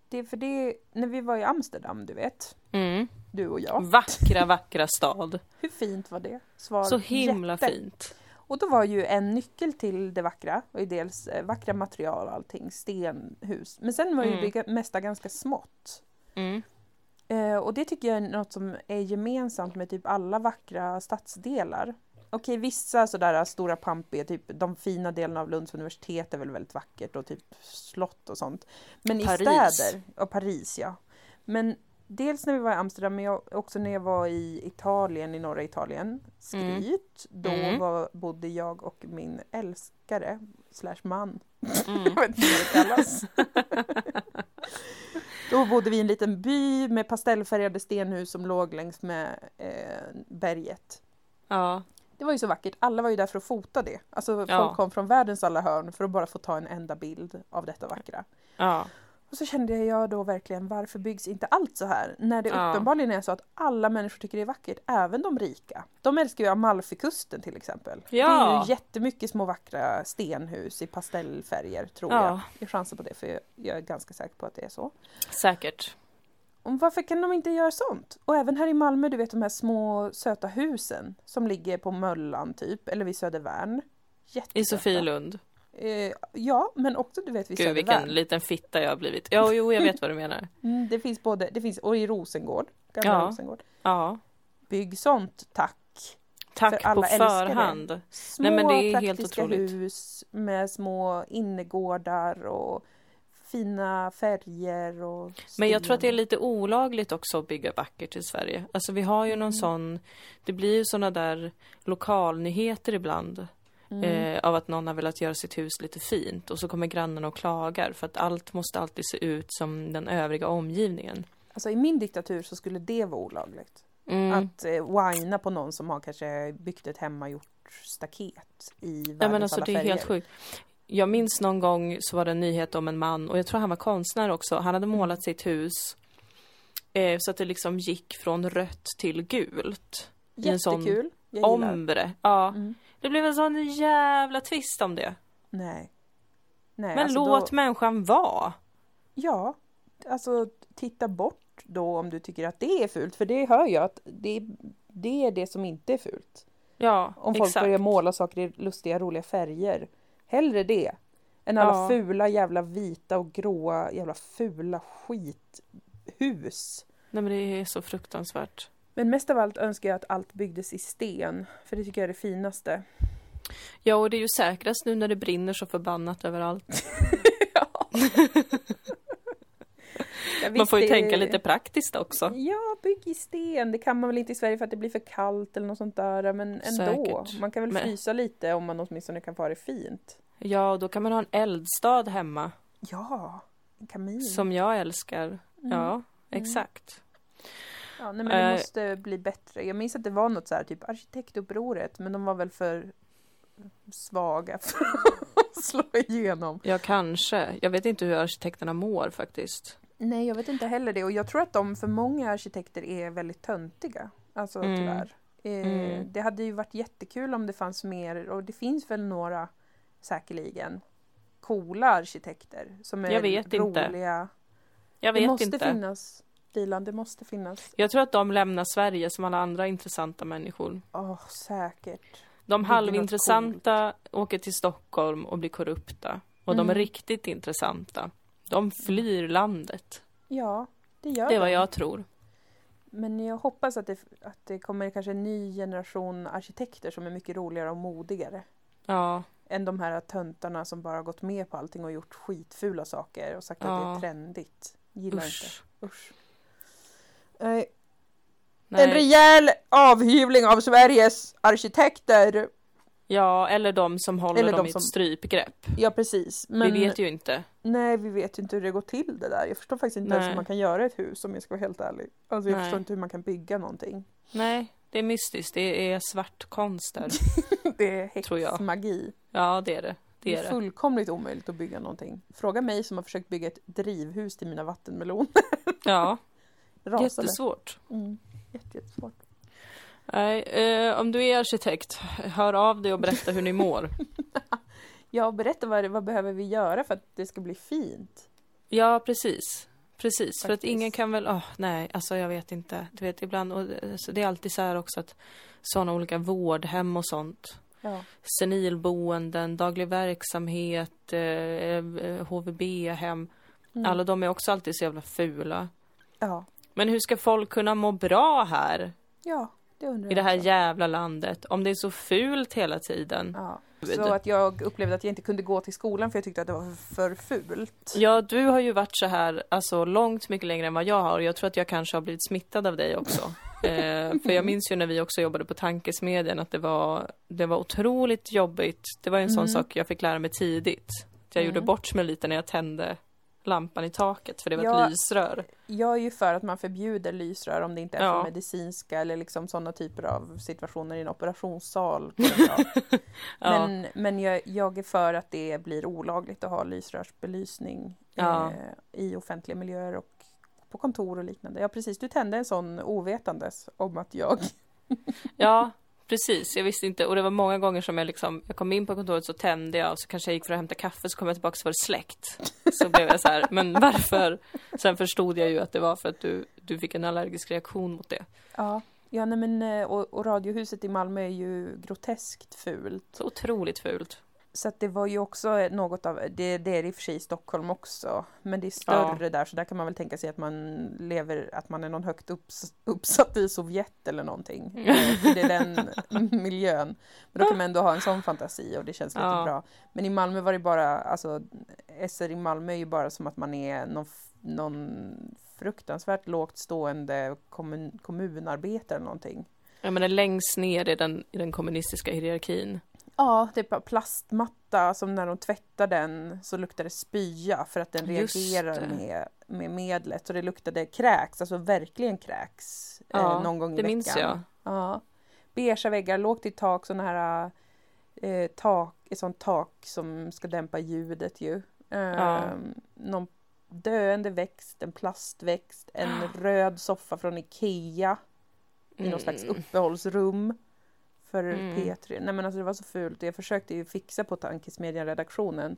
Det är för det, när vi var i Amsterdam, du vet, Mm. du och jag. Vackra, vackra stad. Hur fint var det? Svar Så himla jätte. fint. Och då var ju en nyckel till det vackra, och ju dels eh, vackra material och allting, stenhus. Men sen var ju Mm. det mesta ganska smått. Mm. Eh, och det tycker jag är något som är gemensamt med typ alla vackra stadsdelar. Okej, vissa sådär stora pampiga, typ de fina delarna av Lunds universitet är väl väldigt vackert och typ slott och sånt. Men Paris. i städer, och Paris ja. Men dels när vi var i Amsterdam, men jag, också när jag var i Italien, i norra Italien, skryt, då Mm. var, bodde jag och min älskare, slash man, Mm. jag vet inte vad det kallas. Då bodde vi i en liten by med pastellfärgade stenhus som låg längs med eh, berget. Ja, Det var ju så vackert, alla var ju där för att fota det. Alltså Ja. folk kom från världens alla hörn för att bara få ta en enda bild av detta vackra. ja. Och så kände jag då verkligen, varför byggs inte allt så här? När det Ja. uppenbarligen är så att alla människor tycker det är vackert, även de rika. De älskar ju Amalfikusten till exempel. Det är Ja. ju jättemycket små vackra stenhus i pastellfärger tror Ja. jag. Jag chansar på det för jag är ganska säker på att det är så. Säkert. Och varför kan de inte göra sånt? Och även här i Malmö, du vet de här små söta husen som ligger på Möllan typ, eller vid Södervärn. I Jättesöta. Sofielund. Eh, ja, men också du vet vid Gud vilken Södervärn. liten fitta jag har blivit. Ja, jo, jag vet vad du menar. Mm, det finns både, det finns, och i Rosengård, gamla Ja. Rosengård. Ja. Bygg sånt, tack! Tack För på förhand. Små Nej, men det är helt otroligt. hus med små innergårdar och fina färger och Men jag tror att det är lite olagligt också att bygga vackert i Sverige. Alltså vi har ju Mm. någon sån, det blir ju såna där lokalnyheter ibland. Mm. Eh, av att någon har velat göra sitt hus lite fint och så kommer grannarna och klagar för att allt måste alltid se ut som den övriga omgivningen. Alltså i min diktatur så skulle det vara olagligt. Mm. Att eh, whina på någon som har kanske byggt ett hemmagjort staket i världens Nej men alltså alla det är färger. helt sjukt. Jag minns någon gång så var det en nyhet om en man och jag tror han var konstnär också. Han hade målat sitt hus eh, så att det liksom gick från rött till gult. sån Jättekul. Gillar. Ombre. Ja. Mm. Det blev en sån jävla twist om det. Nej. Nej, Men alltså låt då, människan vara. Ja, alltså titta bort då om du tycker att det är fult. För det hör jag att det, det är det som inte är fult. Ja, Om folk exakt. börjar måla saker i lustiga, roliga färger. Hellre det. Än alla Ja. fula jävla vita och gråa jävla fula skithus. Nej men det är så fruktansvärt. Men mest av allt önskar jag att allt byggdes i sten. För det tycker jag är det finaste. Ja, och det är ju säkrast nu när det brinner så förbannat överallt. Ja, Man visst, får ju det- tänka lite praktiskt också. Ja, bygg i sten. Det kan man väl inte i Sverige för att det blir för kallt eller något sånt där. Men ändå. Säkert. Man kan väl Men- frysa lite om man åtminstone kan få ha det fint. Ja, och då kan man ha en eldstad hemma. Ja, en kamin. Som jag älskar. Mm. Ja, exakt. Ja, nej, men det Eh. måste bli bättre. Jag minns att det var något så här, typ arkitektupproret, men de var väl för svaga för att slå igenom. Ja, kanske. Jag vet inte hur arkitekterna mår faktiskt. Nej, jag vet inte heller det. Och jag tror att de för många arkitekter är väldigt töntiga. Alltså Mm. tyvärr. Eh, Mm. Det hade ju varit jättekul om det fanns mer, och det finns väl några säkerligen, coola arkitekter som är Jag vet inte. roliga. Jag Det vet måste inte. finnas, Dilan, det måste finnas. Jag tror att de lämnar Sverige som alla andra intressanta människor. Åh, säkert. De halvintressanta åker till Stockholm och blir korrupta. Och de Mm. riktigt intressanta, de flyr landet. Ja, det gör Det är vad de. jag tror. Men jag hoppas att det, att det kommer kanske en ny generation arkitekter som är mycket roligare och modigare. Ja, Än de här töntarna som bara gått med på allting och gjort skitfula saker och sagt att det Ja. är trendigt. Gillar usch. inte. Usch. Eh, En Nej. rejäl avhyvling av Sveriges arkitekter. Ja, eller de som håller Eller dem de i som- ett strypgrepp. Ja precis. Men Vi vet ju inte. nej, vi vet ju inte hur det går till det där. Jag förstår faktiskt inte ens hur man kan göra ett hus om jag ska vara helt ärlig. Alltså jag Nej. förstår inte hur man kan bygga någonting. Nej, det är mystiskt. Det är svartkonst där. Det är häxmagi. Ja, det är det. Det Det är är det. fullkomligt omöjligt att bygga någonting. Fråga mig som har försökt bygga ett drivhus till mina vattenmeloner. Ja, Rasade. jättesvårt. Mm. Jätte, jättesvårt. Nej, eh, om du är arkitekt, hör av dig och berätta hur ni mår. Ja, berätta vad, vad behöver vi göra för att det ska bli fint? Ja, precis. Precis, för att Faktiskt. ingen kan väl, åh nej, alltså jag vet inte. Du vet ibland, och alltså, det är alltid så här också att sådana olika vårdhem och sånt. Ja. Senilboenden, daglig verksamhet, eh, eh, HVB-hem. Mm. Alla de är också alltid så jävla fula. Ja. Men hur ska folk kunna må bra här? ja, det I det här också. jävla landet? Om det är så fult hela tiden. Ja. Så att jag upplevde att jag inte kunde gå till skolan för jag tyckte att det var för fult. Ja, du har ju varit så här, alltså långt mycket längre än vad jag har. Jag tror att jag kanske har blivit smittad av dig också. eh, för jag minns ju när vi också jobbade på Tankesmedjan att det var, det var otroligt jobbigt. Det var en sån Mm. sak jag fick lära mig tidigt. Jag Mm. gjorde bort mig lite när jag tände lampan i taket för det var ett lysrör. Jag är ju för att man förbjuder lysrör om det inte är Ja. för medicinska eller liksom sådana typer av situationer i en operationssal. Ja. Men, men jag, jag är för att det blir olagligt att ha lysrörsbelysning Ja. eh, i offentliga miljöer och på kontor och liknande. Ja precis, du tände en sån ovetandes om att jag... Ja, precis. Jag visste inte. Och det var många gånger som jag liksom, jag kom in på kontoret så tände jag och så kanske jag gick för att hämta kaffe så kom jag tillbaka så var det släckt. Så blev jag så här, men varför? Sen förstod jag ju att det var för att du, du fick en allergisk reaktion mot det. Ja, ja nej, men eh, och, och Radiohuset i Malmö är ju groteskt fult. Så otroligt fult. Så att det var ju också något av, det, det är i och för sig i Stockholm också, men det är större där så där kan man väl tänka sig att man lever, att man är någon högt upps, uppsatt i Sovjet eller någonting. Eh, För det är den miljön. Men då kan man ändå ha en sån fantasi och det känns lite Ja. bra. Men i Malmö var det bara, alltså SR i Malmö är ju bara som att man är någon, någon fruktansvärt lågt stående kommun, kommunarbetare eller någonting. Ja, men längst ner i den, i den kommunistiska hierarkin. Ja, det är bara plastmatta som när de tvättar den så luktar det spya för att den Just reagerar det. med, med medlet. Och det luktade kräks, alltså verkligen kräks. Ja, eh, någon gång i Det veckan. minns jag. Ja. Beigea väggar, lågt i tak, sådana här eh, tak, ett sånt tak som ska dämpa ljudet ju. Eh, Ja. Någon döende växt, en plastväxt, en röd soffa från Ikea i någon slags Mm. uppehållsrum för Mm. P3. Nej men alltså det var så fult. Jag försökte ju fixa på Tankesmedjan-redaktionen.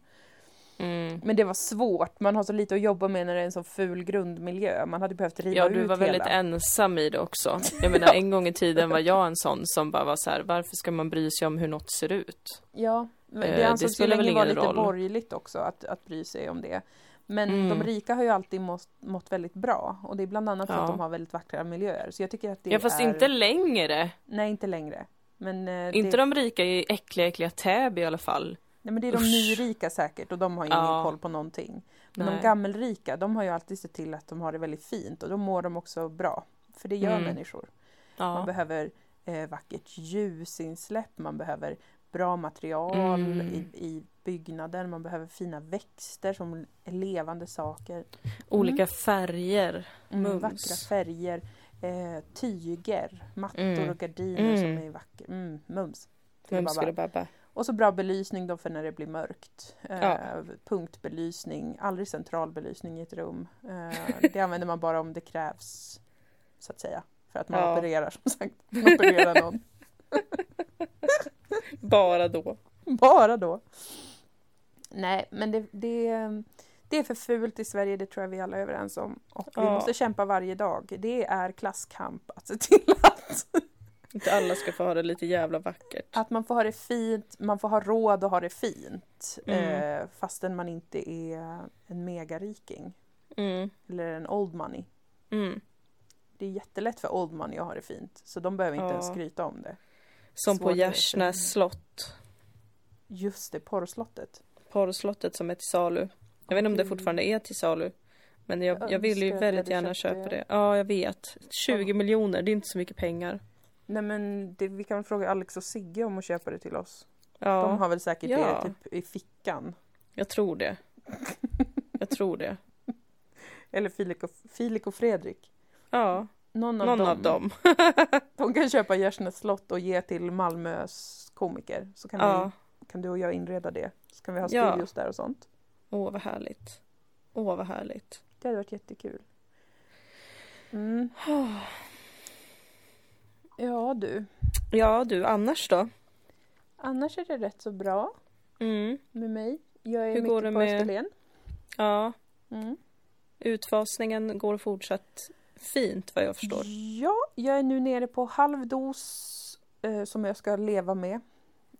Mm. Men det var svårt. Man har så lite att jobba med när det är en så ful grundmiljö. Man hade behövt riva Ja, du ut var väldigt hela. ensam i det också. Jag menar, en gång i tiden var jag en sån som bara var så här, varför ska man bry sig om hur något ser ut? Ja, men Eh, det det ansågs ju länge vara lite roll. borgerligt också att, att bry sig om det. Men Mm. de rika har ju alltid mått, mått väldigt bra. Och det är bland annat för Ja. att de har väldigt vackra miljöer. Så jag tycker att det Ja, fast är... inte längre. Nej, inte längre. Men, eh, Inte det... de rika i äckliga, äckliga Täby i alla fall. Nej, men det är de Usch. nyrika säkert och de har ingen Ja. koll på någonting. Men Nej. de gammelrika, de har ju alltid sett till att de har det väldigt fint och då mår de också bra. För det gör Mm. människor. Man Ja. behöver eh, vackert ljusinsläpp, man behöver bra material Mm. i, i byggnaden, man behöver fina växter som levande saker. Olika färger. Mm, Mums. vackra färger, eh, tyger, mattor Mm. och gardiner Mm. som är vackra. Mm, mums. Babba? Och så bra belysning då för när det blir mörkt. Eh, Ja. Punktbelysning, aldrig central belysning i ett rum. Eh, det använder man bara om det krävs, så att säga. För att man Ja. opererar som sagt. Man opererar någon. Bara då. Bara då. Nej, men det, det, det är för fult i Sverige, det tror jag vi alla är överens om. Och vi Ja. måste kämpa varje dag. Det är klasskamp att se till att, Inte alla ska få ha det lite jävla vackert. att man får ha det fint, man får ha råd att ha det fint. Mm. Eh, fastän man inte är en megariking. Mm. Eller en old money. Mm. Det är jättelätt för old money att ha det fint. Så de behöver inte Ja. ens skryta om det. Som på Svårare. Gärsnäs slott. Just det, porrslottet. Porrslottet som är till salu. Jag vet inte om det fortfarande är till salu. Men jag, Jag jag vill ju väldigt gärna köpa det. Ja, jag vet. 20 Ja. miljoner, det är inte så mycket pengar. Nej men det, vi kan fråga Alex och Sigge om att köpa det till oss. Ja, De har väl säkert Ja. det typ i fickan. jag tror det. Jag tror det. Eller Filip och, Filip och Fredrik. Ja, Någon, av, någon dem. av dem. De kan köpa Gärsnäs slott och ge till Malmös komiker. Så kan, Ja. vi, kan du och jag inreda det. Så kan vi ha studios där och sånt. Åh, vad härligt. Åh, vad härligt. Det hade varit jättekul. Mm. Ja du. Ja, du, annars då? Annars är det rätt så bra Mm. med mig. Jag är Hur går det på med- Österlen. Ja, Mm. utfasningen går fortsatt fint vad jag förstår. Ja, jag är nu nere på halvdos eh, som jag ska leva med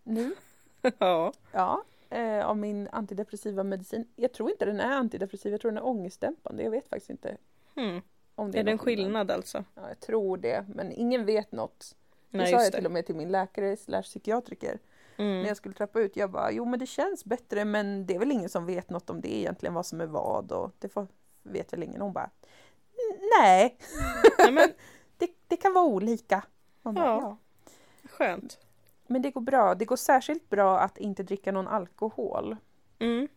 nu. ja. Ja, eh, av min antidepressiva medicin. Jag tror inte den är antidepressiv, jag tror den är ångestdämpande. Jag vet faktiskt inte Hmm. om det Är det en skillnad. alltså? Ja, jag tror det, men ingen vet något. Det Nej, sa jag till och med till min läkare slash psykiatriker när Mm. jag skulle trappa ut. Jag bara, jo men det känns bättre men det är väl ingen som vet något om det egentligen, vad som är vad och det får, vet väl ingen. Hon bara, nej, Nej, men det, det kan vara olika. Bara, Ja. ja. skönt. Men det går bra. Det går särskilt bra att inte dricka någon alkohol. Mm.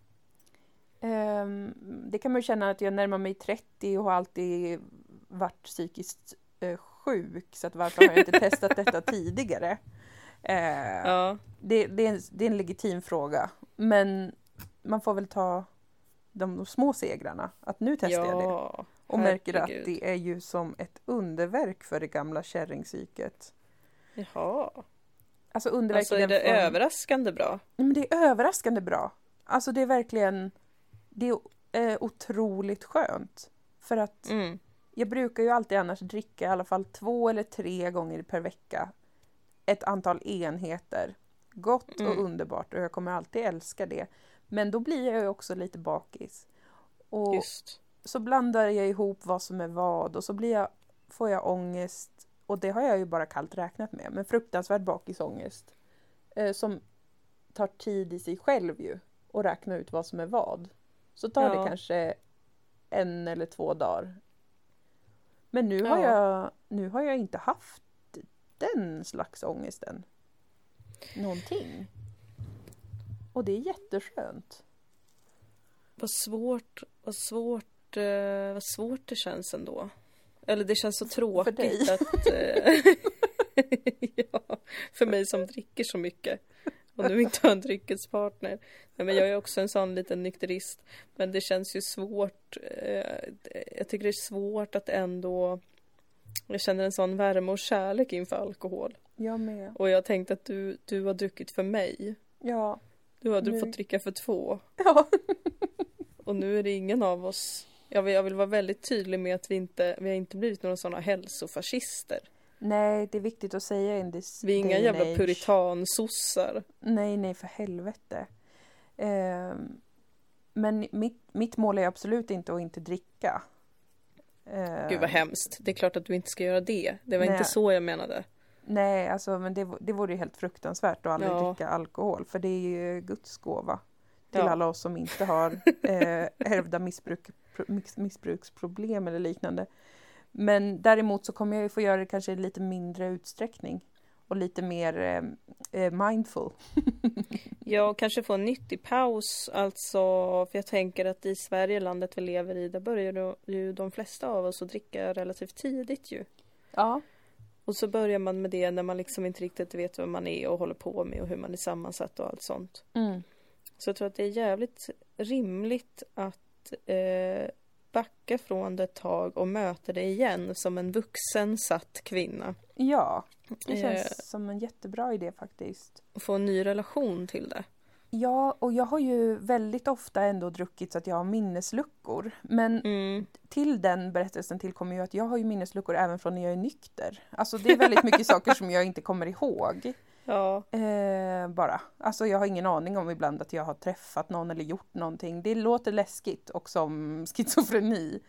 Ehm, det kan man ju känna att jag närmar mig 30 och har alltid varit psykiskt eh, sjuk. Så att varför har jag inte testat detta tidigare? Eh, Ja. det, det, är en, det är en legitim fråga. Men man får väl ta de, de små segrarna. Att nu testar jag det. ja. Och märker att det är ju som ett underverk för det gamla kärringpsyket. Jaha. Alltså underverk Alltså är det form- överraskande bra? Nej, men det är överraskande bra. Alltså det är verkligen det är eh, otroligt skönt. För att Mm. jag brukar ju alltid annars dricka i alla fall två eller tre gånger per vecka. Ett antal enheter. Gott Mm. och underbart och jag kommer alltid älska det. Men då blir jag ju också lite bakis. Och Just. så blandar jag ihop vad som är vad och så blir jag, får jag ångest. Och det har jag ju bara kallt räknat med. Men fruktansvärd bakisångest. Eh, som tar tid i sig själv ju. Och räkna ut vad som är vad. Så tar Ja. det kanske en eller två dagar. Men nu har, Ja. jag, nu har jag inte haft den slags ångesten. Någonting. Och det är jätteskönt. Vad svårt, vad svårt, eh, vad svårt det känns ändå. Eller det känns så tråkigt dig. att... Eh, ja, för mig som dricker så mycket. Och nu inte har en dryckespartner. Nej, men jag är också en sån liten nykterist. Men det känns ju svårt. Eh, jag tycker det är svårt att ändå... Jag känner en sån värme och kärlek inför alkohol. Jag med. Och jag tänkte att du, du har druckit för mig. Ja. Du hade Nu- fått dricka för två. Ja. Och nu är det ingen av oss. Jag vill, jag vill vara väldigt tydlig med att vi inte, vi har inte blivit några sådana hälsofascister. Nej, det är viktigt att säga in this Vi är inga jävla age. puritansossar. Nej, nej, för helvete. Ehm, men mitt, mitt mål är absolut inte att inte dricka. Ehm, Gud vad hemskt. Det är klart att du inte ska göra det. Det var Nej. inte så jag menade. Nej, alltså, men det, det vore ju helt fruktansvärt att aldrig Ja. dricka alkohol. För det är ju Guds gåva till Ja. alla oss som inte har eh, ärvda missbruk, missbruksproblem eller liknande. Men däremot så kommer jag ju få göra det kanske i lite mindre utsträckning. Och lite mer eh, eh, mindful. Jag kanske får en nyttig paus, alltså. För jag tänker att i Sverige, landet vi lever i, där börjar ju de flesta av oss att dricka relativt tidigt ju. Ja. Och så börjar man med det när man liksom inte riktigt vet vad man är och håller på med och hur man är sammansatt och allt sånt. Mm. Så jag tror att det är jävligt rimligt att eh, backa från det ett tag och möta det igen som en vuxen satt kvinna. Ja, det Eh. känns som en jättebra idé faktiskt. Och få en ny relation till det. Ja, och jag har ju väldigt ofta ändå druckit så att jag har minnesluckor. Men Mm. till den berättelsen tillkommer ju att jag har ju minnesluckor även från när jag är nykter. Alltså det är väldigt mycket saker som jag inte kommer ihåg. Ja, Eh, bara. Alltså jag har ingen aning om ibland att jag har träffat någon eller gjort någonting. Det låter läskigt och som schizofreni.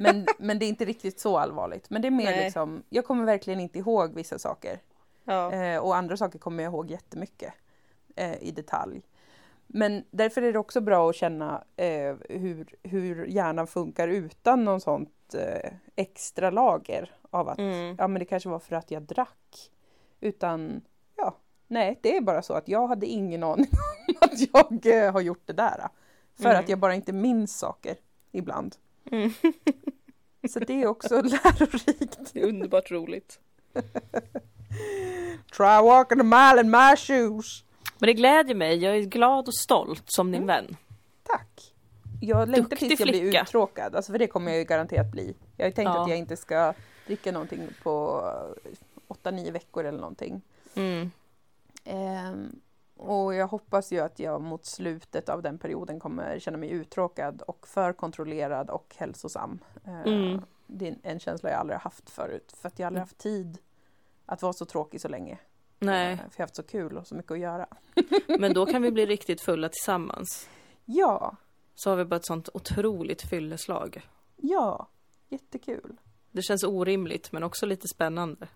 Men, men det är inte riktigt så allvarligt. Men det är mer Nej. liksom, jag kommer verkligen inte ihåg vissa saker. ja, Eh, och andra saker kommer jag ihåg jättemycket eh, i detalj. Men därför är det också bra att känna eh, hur, hur hjärnan funkar utan någon sånt eh, extra lager av att mm. ja men det kanske var för att jag drack. Utan ja, nej det är bara så att jag hade ingen aning om att jag eh, har gjort det där. För Mm. att jag bara inte minns saker ibland. Mm. Så det är också lärorikt. Det är underbart roligt. Try walking a mile in my shoes. Men det glädjer mig. Jag är glad och stolt som din Mm. vän. Tack. Jag längtar tills jag blir uttråkad, alltså för det kommer jag ju garanterat bli. Jag har tänkt Ja. att jag inte ska dricka någonting på 8-9 veckor eller någonting. Mm. Ehm, och jag hoppas ju att jag mot slutet av den perioden kommer känna mig uttråkad och för kontrollerad och hälsosam. Ehm, Mm. Det är en känsla jag aldrig haft förut, för att jag aldrig haft tid att vara så tråkig så länge. Nej, Ehm, för jag har haft så kul och så mycket att göra. men då kan vi bli riktigt fulla tillsammans. Ja, Så har vi bara ett sånt otroligt fylleslag. ja, jättekul. Det känns orimligt men också lite spännande.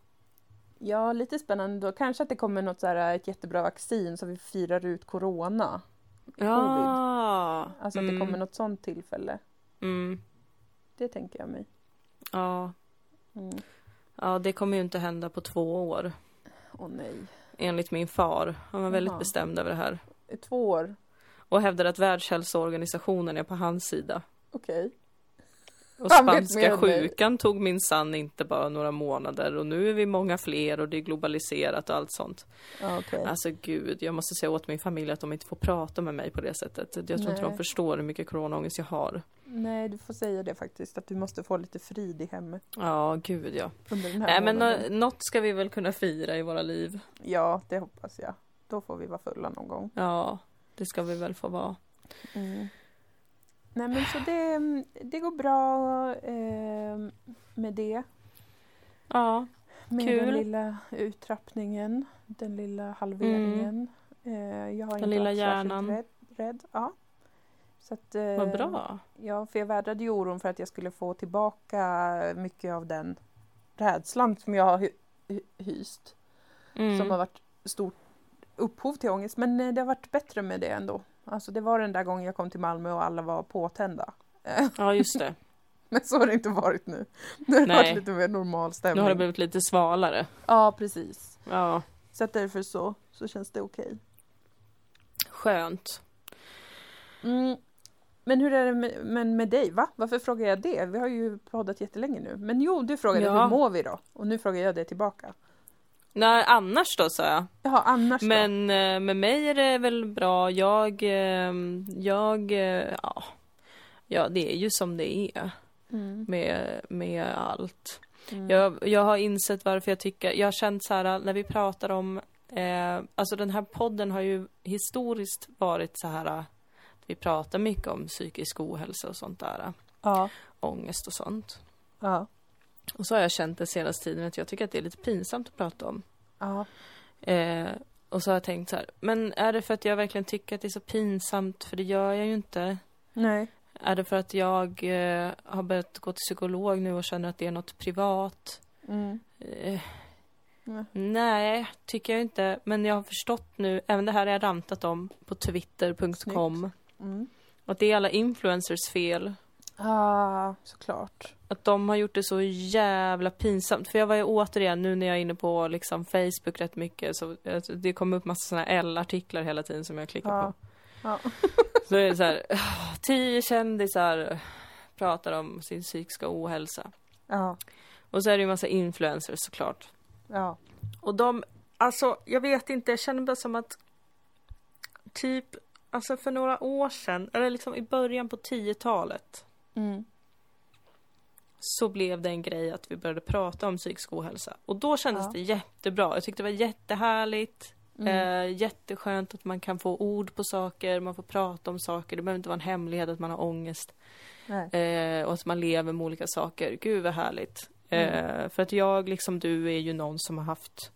Ja, lite spännande då. Kanske att det kommer något så här, ett jättebra vaccin så vi firar ut corona. Ja. Alltså att det kommer något sånt tillfälle. Mm. Det tänker jag mig. Ja. Mm. ja, det kommer ju inte hända på två år. Åh nej. Enligt min far. Han var väldigt Jaha. bestämd över det här. I Två år? Och hävdar att Världshälsoorganisationen är på hans sida. Okej. Och spanska sjukan tog min sann inte bara några månader och nu är vi många fler och det är globaliserat och allt sånt. Okej. Alltså gud, jag måste säga åt min familj att de inte får prata med mig på det sättet. Jag tror inte de Nej. förstår hur mycket coronaångest jag har. Nej, du får säga det faktiskt. Att du måste få lite frid i hemmet Ja, gud ja. Nej men något ska vi väl kunna fira i våra liv. Ja, det hoppas jag. Då får vi vara fulla någon gång. Ja, det ska vi väl få vara. Mm. Nej men så det, det går bra eh, med det. Ja, Med Kul. den lilla uttrappningen, den lilla halveringen. Eh, jag har Den inte lilla varit hjärnan. rädd. rädd. Ja. Så att, eh, vad bra. Ja, för jag vädrade ju oron för att jag skulle få tillbaka mycket av den rädslan som jag har hy- hy- hyst. Mm. Som har varit stort upphov till ångest. Men eh, det har varit bättre med det ändå. Alltså det var den där gången jag kom till Malmö och alla var påtända. Ja, just det. Men så har det inte varit nu. Nu har det varit lite mer normal Nu stämning. har det blivit lite svalare. Ja, precis. Ja, Så att därför så, så känns det okej. skönt. Mm. Men hur är det med, men med dig? Va? Varför frågar jag det? Vi har ju poddat jättelänge nu. Men jo, du frågade Ja. hur mår vi då? Och nu frågar jag det tillbaka. Nej, annars då sa jag. Jaha, annars då? Men eh, med mig är det väl bra. Jag, eh, jag, eh, ja. Ja, det är ju som det är Mm. med, med allt. Mm. Jag, jag har insett varför jag tycker, jag har känt så här när vi pratar om, eh, alltså den här podden har ju historiskt varit så här vi pratar mycket om psykisk ohälsa och sånt där, Ja. ångest och sånt. Ja. Och så har jag känt den senaste tiden att jag tycker att det är lite pinsamt att prata om. Ja. Eh, och så har jag tänkt så här, men är det för att jag verkligen tycker att det är så pinsamt? För det gör jag ju inte. Nej. Är det för att jag eh, har börjat gå till psykolog nu och känner att det är något privat? Mm. Eh, Nej. nej, tycker jag inte. Men jag har förstått nu, även det här har jag rantat om på twitter.com. Mm. Att det är alla influencers fel. Ja, såklart. Att de har gjort det så jävla pinsamt. För jag var ju återigen, nu när jag är inne på liksom Facebook rätt mycket, så alltså, det kommer upp massa här L-artiklar hela tiden som jag klickar Ja. på. Ja. Så är det så här, "Ah, tio kändisar pratar om sin psykiska ohälsa. Ja. Och så är det ju massa influencers såklart. Ja. Och de, alltså jag vet inte, jag känner bara som att typ, alltså för några år sedan, eller liksom i början på 10-talet Mm. så blev det en grej att vi började prata om psykisk ohälsa. Och då kändes Ja. det jättebra. Jag tyckte det var jättehärligt. Mm. Eh, jätteskönt att man kan få ord på saker, man får prata om saker. Det behöver inte vara en hemlighet att man har ångest. Eh, och att man lever med olika saker. Gud vad härligt. Eh, för att jag, liksom du, är ju någon som har haft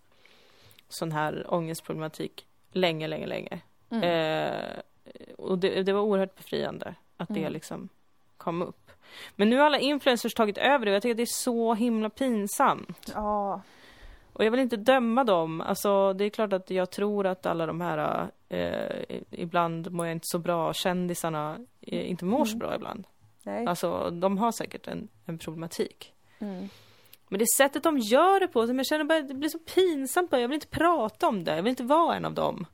sån här ångestproblematik länge, länge, länge. Mm. Eh, och det, det var oerhört befriande att det Mm. liksom kom upp. Men nu har alla influencers tagit över det och jag tycker att det är så himla pinsamt. Ja. Och jag vill inte döma dem. Alltså det är klart att jag tror att alla de här, eh, ibland mår jag inte så bra, kändisarna eh, inte mår så Mm. bra ibland. Nej. Alltså de har säkert en, en problematik. Mm. Men det sättet de gör det på, som jag känner bara, det blir så pinsamt bara. Jag vill inte prata om det, jag vill inte vara en av dem.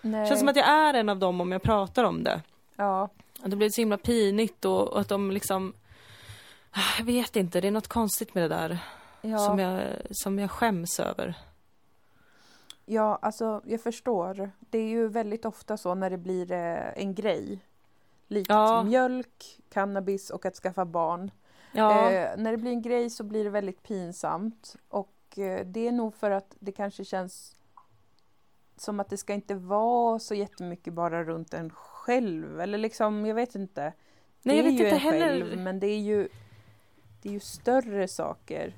Nej. Det känns som att jag är en av dem om jag pratar om det. Ja. Att det blir så himla pinigt och, och att de liksom... Ah, Jag vet inte, det är något konstigt med det där Ja. som, jag, som jag skäms över. ja, alltså jag förstår. Det är ju väldigt ofta så när det blir eh, en grej. Likt Ja. mjölk, cannabis och att skaffa barn. Ja, Eh, när det blir en grej så blir det väldigt pinsamt. Och eh, det är nog för att det kanske känns som att det ska inte vara så jättemycket bara runt en själv. Eller liksom, jag vet inte. Nej, jag vet ju inte en heller. själv, men det är ju, det är ju större saker.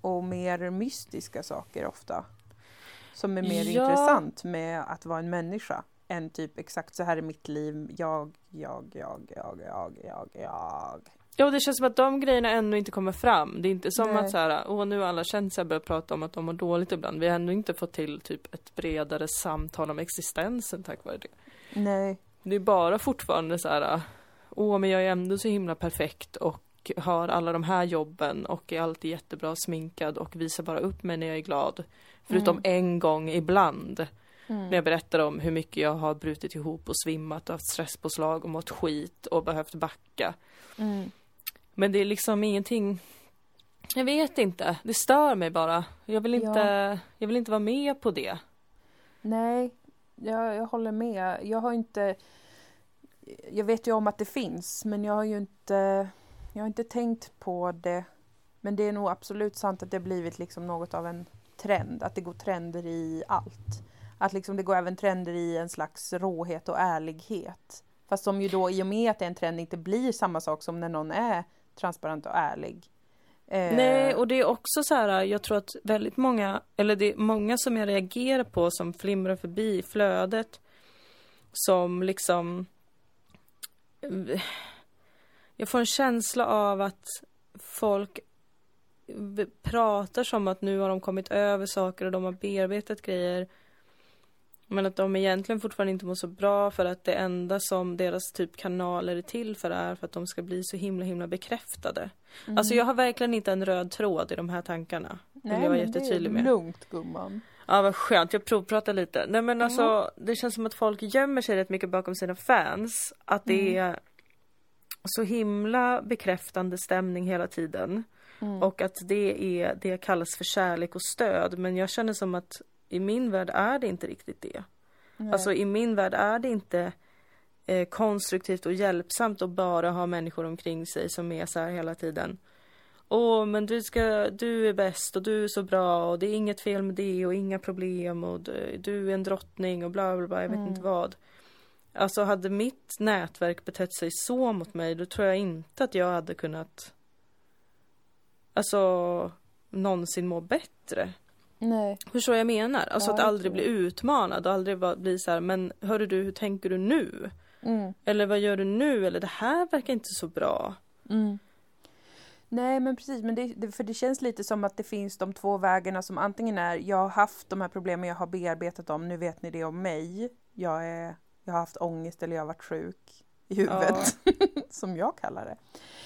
Och mer mystiska saker ofta. Som är mer Ja. intressant med att vara en människa. Än typ exakt så här är mitt liv, jag, jag, jag, jag, jag, jag, jag. ja, det känns som att de grejerna ännu inte kommer fram. Det är inte som Nej. att så här, åh nu har alla kändisar börjat prata om att de mår dåligt ibland. Vi har ännu inte fått till typ ett bredare samtal om existensen tack vare det. Nej. Det är bara fortfarande så här, åh men jag är ändå så himla perfekt och har alla de här jobben och är alltid jättebra sminkad och visar bara upp mig när jag är glad. Förutom Mm. en gång ibland Mm. när jag berättar om hur mycket jag har brutit ihop och svimmat och haft stresspåslag och mått skit och behövt backa. Mm. Men det är liksom ingenting jag vet inte, det stör mig bara. Jag vill inte, jag vill inte vara med på det. Nej, jag, jag håller med. Jag har inte... Jag vet ju om att det finns, men jag har ju inte... Jag har inte tänkt på det. Men det är nog absolut sant att det har blivit liksom något av en trend. Att det går trender i allt. Att liksom det går även trender i en slags råhet och ärlighet. Fast som ju då i och med att det är en trend inte blir samma sak som när någon är transparent och ärlig. Eh, Nej, och det är också så här, jag tror att väldigt många, eller det är många som jag reagerar på som flimrar förbi flödet. Som liksom... Jag får en känsla av att folk pratar som att nu har de kommit över saker och de har bearbetat grejer. Men att de egentligen fortfarande inte mår så bra för att det enda som deras typ kanaler är till för är för att de ska bli så himla himla bekräftade. mm. Alltså jag har verkligen inte en röd tråd i de här tankarna. Vill jag vara men det är med. lugnt gumman. Ja vad skönt, jag provpratar lite. Nej men alltså det känns som att folk gömmer sig rätt mycket bakom sina fans. Att det är så himla bekräftande stämning hela tiden. Mm. Och att det är det kallas för kärlek och stöd. Men jag känner som att i min värld är det inte riktigt det. Nej. Alltså i min värld är det inte eh, konstruktivt och hjälpsamt att bara ha människor omkring sig som är så här hela tiden. Åh, men du ska, du är bäst och du är så bra och det är inget fel med det och inga problem och du, du är en drottning och bla bla bla, jag vet Mm. inte vad. Alltså hade mitt nätverk betett sig så mot mig då tror jag inte att jag hade kunnat Alltså någonsin må bättre. Nej. Förstår jag menar? Alltså Ja, att aldrig bli utmanad och aldrig bli så här, men hörru du, hur tänker du nu? Mm. Eller vad gör du nu? Eller det här verkar inte så bra. Mm. Nej men precis, men det, för det känns lite som att det finns de två vägarna som antingen är jag har haft de här problemen, jag har bearbetat dem, nu vet ni det om mig. Jag, är, jag har haft ångest eller jag har varit sjuk i huvudet, som jag kallar det.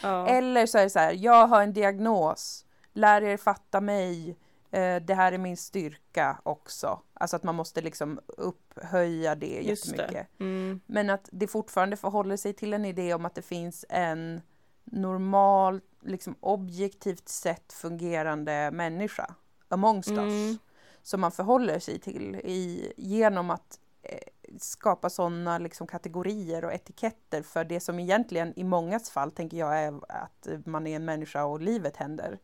Ja. Eller så är det så här, jag har en diagnos, lär er fatta mig, det här är min styrka också. Alltså att man måste liksom upphöja det Just jättemycket. det. Mm. Men att det fortfarande förhåller sig till en idé om att det finns en normal, liksom objektivt sett fungerande människa. amongst us. Mm. Som man förhåller sig till i, genom att eh, skapa sådana liksom, kategorier och etiketter för det som egentligen i mångas fall tänker jag är att man är en människa och livet händer.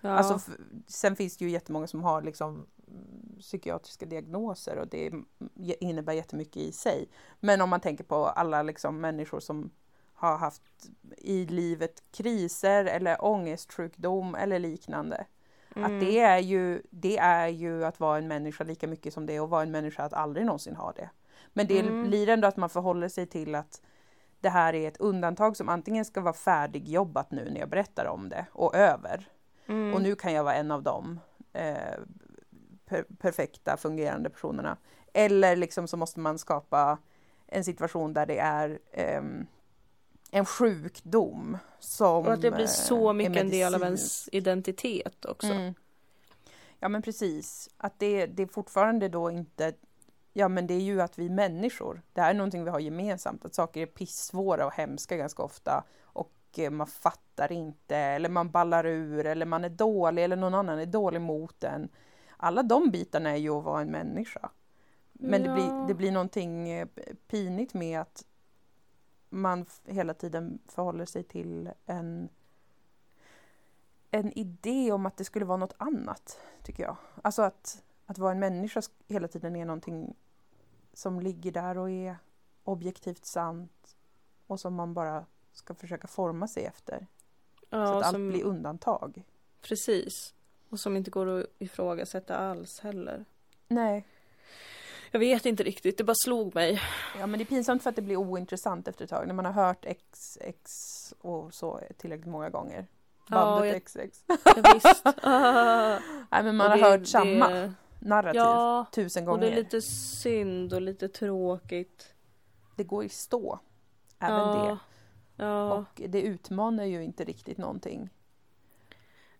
Ja. Alltså, sen finns det ju jättemånga som har liksom mm, psykiatriska diagnoser och det innebär jättemycket i sig. Men om man tänker på alla liksom människor som har haft i livet kriser eller ångestsjukdom eller liknande. Mm. Att det är, ju, det är ju att vara en människa lika mycket som det är att vara en människa att aldrig någonsin ha det. Men det Mm. blir ändå att man förhåller sig till att det här är ett undantag som antingen ska vara färdigjobbat nu när jag berättar om det och över. Mm. Och nu kan jag vara en av dem eh, per perfekta fungerande personerna. Eller liksom så måste man skapa en situation där det är ehm, en sjukdom som Och att det blir eh, så är mycket en del av ens identitet också. Mm. Ja men precis. Att det, det är fortfarande då inte Ja men det är ju att vi människor. Det här är någonting vi har gemensamt. Att saker är pissvåra och hemska ganska ofta. Och eh, man fattar inte eller man ballar ur eller man är dålig eller någon annan är dålig mot en. Alla de bitarna är ju att vara en människa. Men det, Ja. blir, det blir någonting eh, pinigt med att man hela tiden förhåller sig till en en idé om att det skulle vara något annat, tycker jag. Alltså att, att vara en människa sk- hela tiden är någonting som ligger där och är objektivt sant och som man bara ska försöka forma sig efter. så Ja, att allt som, blir undantag. precis. Och som inte går att ifrågasätta alls heller. Nej, Jag vet inte riktigt, det bara slog mig. ja, men det är pinsamt för att det blir ointressant efter ett tag när man har hört X, X och så tillräckligt många gånger. Ja, Bandet jag- XX. Ja, visst. Nej, men man Och har det- hört samma det- narrativ Ja, tusen och gånger. det är lite synd och lite tråkigt. det går i stå. Även ja. det. Ja. Och det utmanar ju inte riktigt någonting.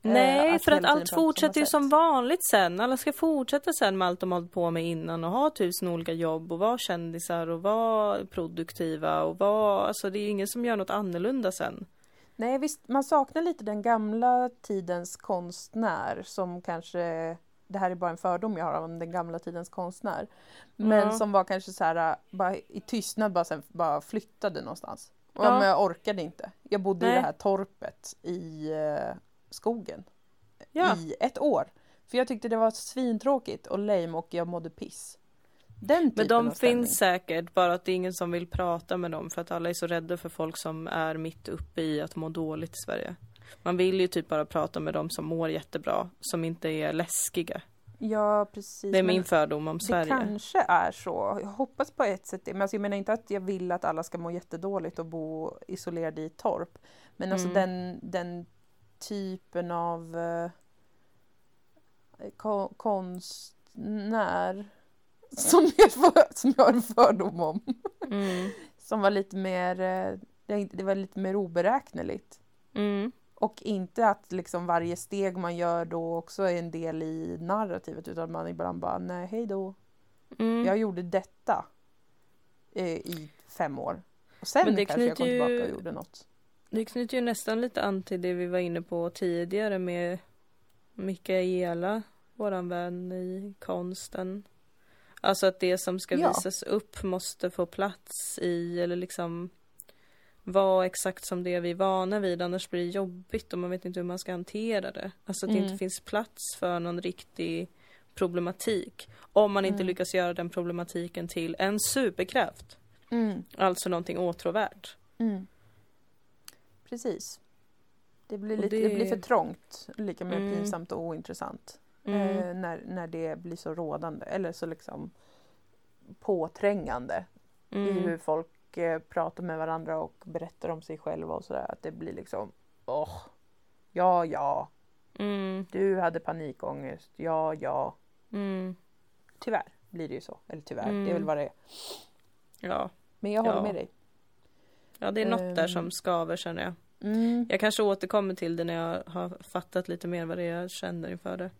Eh, Nej, att för att allt fortsätter ju som vanligt sen. Alla ska fortsätta sen med allt de hållit på med innan och ha tusen olika jobb och vara kändisar och vara produktiva och vara... Alltså det är ju ingen som gör något annorlunda sen. Nej visst, man saknar lite den gamla tidens konstnär som kanske det här är bara en fördom jag har om den gamla tidens konstnär. Men Ja. som var kanske så här bara i tystnad bara, sen, bara flyttade någonstans. Och Ja. men jag orkade inte. Jag bodde i Nej. det här torpet i eh, skogen Ja. i ett år. För jag tyckte det var svintråkigt och lame och jag mådde piss. Den typen Men de av finns säkert, bara att det är ingen som vill prata med dem för att alla är så rädda för folk som är mitt uppe i att må dåligt i Sverige. Man vill ju typ bara prata med dem som mår jättebra, som inte är läskiga. Ja precis. Det är min fördom om Det Sverige. kanske är så. Jag hoppas på ett sätt det. Men alltså jag menar inte att jag vill att alla ska må jättedåligt och bo isolerade i ett torp. Men alltså Mm. den, den typen av eh, ko- konstnär som jag, för, som jag har en fördom om. Mm. Som var lite mer, eh, det det var lite mer oberäkneligt. Mm. Och inte att liksom varje steg man gör då också är en del i narrativet utan man ibland bara nej hej då. Mm. Jag gjorde detta eh, i fem år. Och sen kanske jag kom knyter ju- tillbaka och gjorde något. Det knyter ju nästan lite an till det vi var inne på tidigare med Mikaela, våran vän i konsten. Alltså att det som ska Ja. visas upp måste få plats i eller liksom vara exakt som det vi är vana vid annars blir det jobbigt och man vet inte hur man ska hantera det. Alltså att det Mm. inte finns plats för någon riktig problematik. Om man inte Mm. lyckas göra den problematiken till en superkraft. Mm, Alltså någonting åtråvärt. mm. Precis. Det blir, lite, det... det- blir för trångt, lika Mm. pinsamt och ointressant. Mm. Eh, när, när det blir så rådande eller så liksom påträngande i Mm. hur folk eh, pratar med varandra och berättar om sig själva och sådär. Att det blir liksom, åh, ja, ja, Mm. du hade panikångest, ja, ja. Mm. Tyvärr blir det ju så. Eller tyvärr, det är Mm. väl vad det är. Ja. Men jag håller Ja. med dig. ja, det är något där Ehm. som skaver känner jag. Mm. Jag kanske återkommer till det när jag har fattat lite mer vad det är jag känner inför det.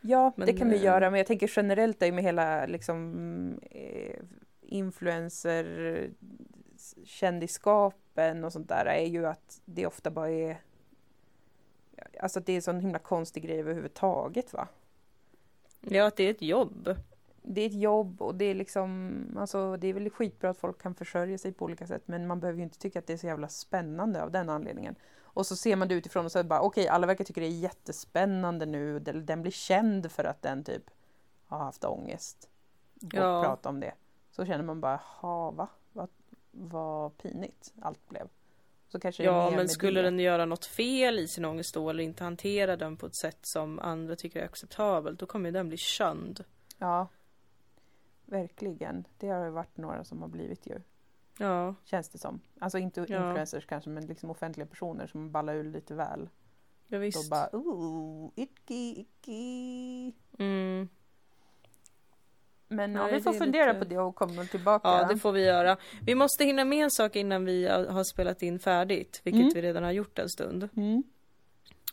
Ja, Men, det kan vi eh, göra. Men jag tänker generellt är med hela liksom eh, influencer kändisskapen och sånt där är ju att det ofta bara är Alltså att det är en sån himla konstig grej överhuvudtaget va. Ja, att det är ett jobb. Det är ett jobb och det är liksom, alltså det är väl skitbra att folk kan försörja sig på olika sätt men man behöver ju inte tycka att det är så jävla spännande av den anledningen. Och så ser man det utifrån och så bara okej, okay, alla verkar tycka det är jättespännande nu. Den blir känd för att den typ har haft ångest. Och ja. prata om det. Så känner man bara, ha va? Vad, vad pinigt allt blev. Så kanske ja, men skulle det. den göra något fel i sin ångest då eller inte hantera den på ett sätt som andra tycker är acceptabelt, då kommer den bli känd. Ja, verkligen. Det har ju varit några som har blivit ju. Ja. Känns det som. Alltså inte ja. influencers kanske, men liksom offentliga personer som ballar ur lite väl. Ja, visst. Då bara, ooh, icky, icky. Mm. Men ja, vi får fundera lite... på det och komma tillbaka. Ja, det får vi göra. Vi måste hinna med en sak innan vi har spelat in färdigt, vilket mm. vi redan har gjort en stund. Mm.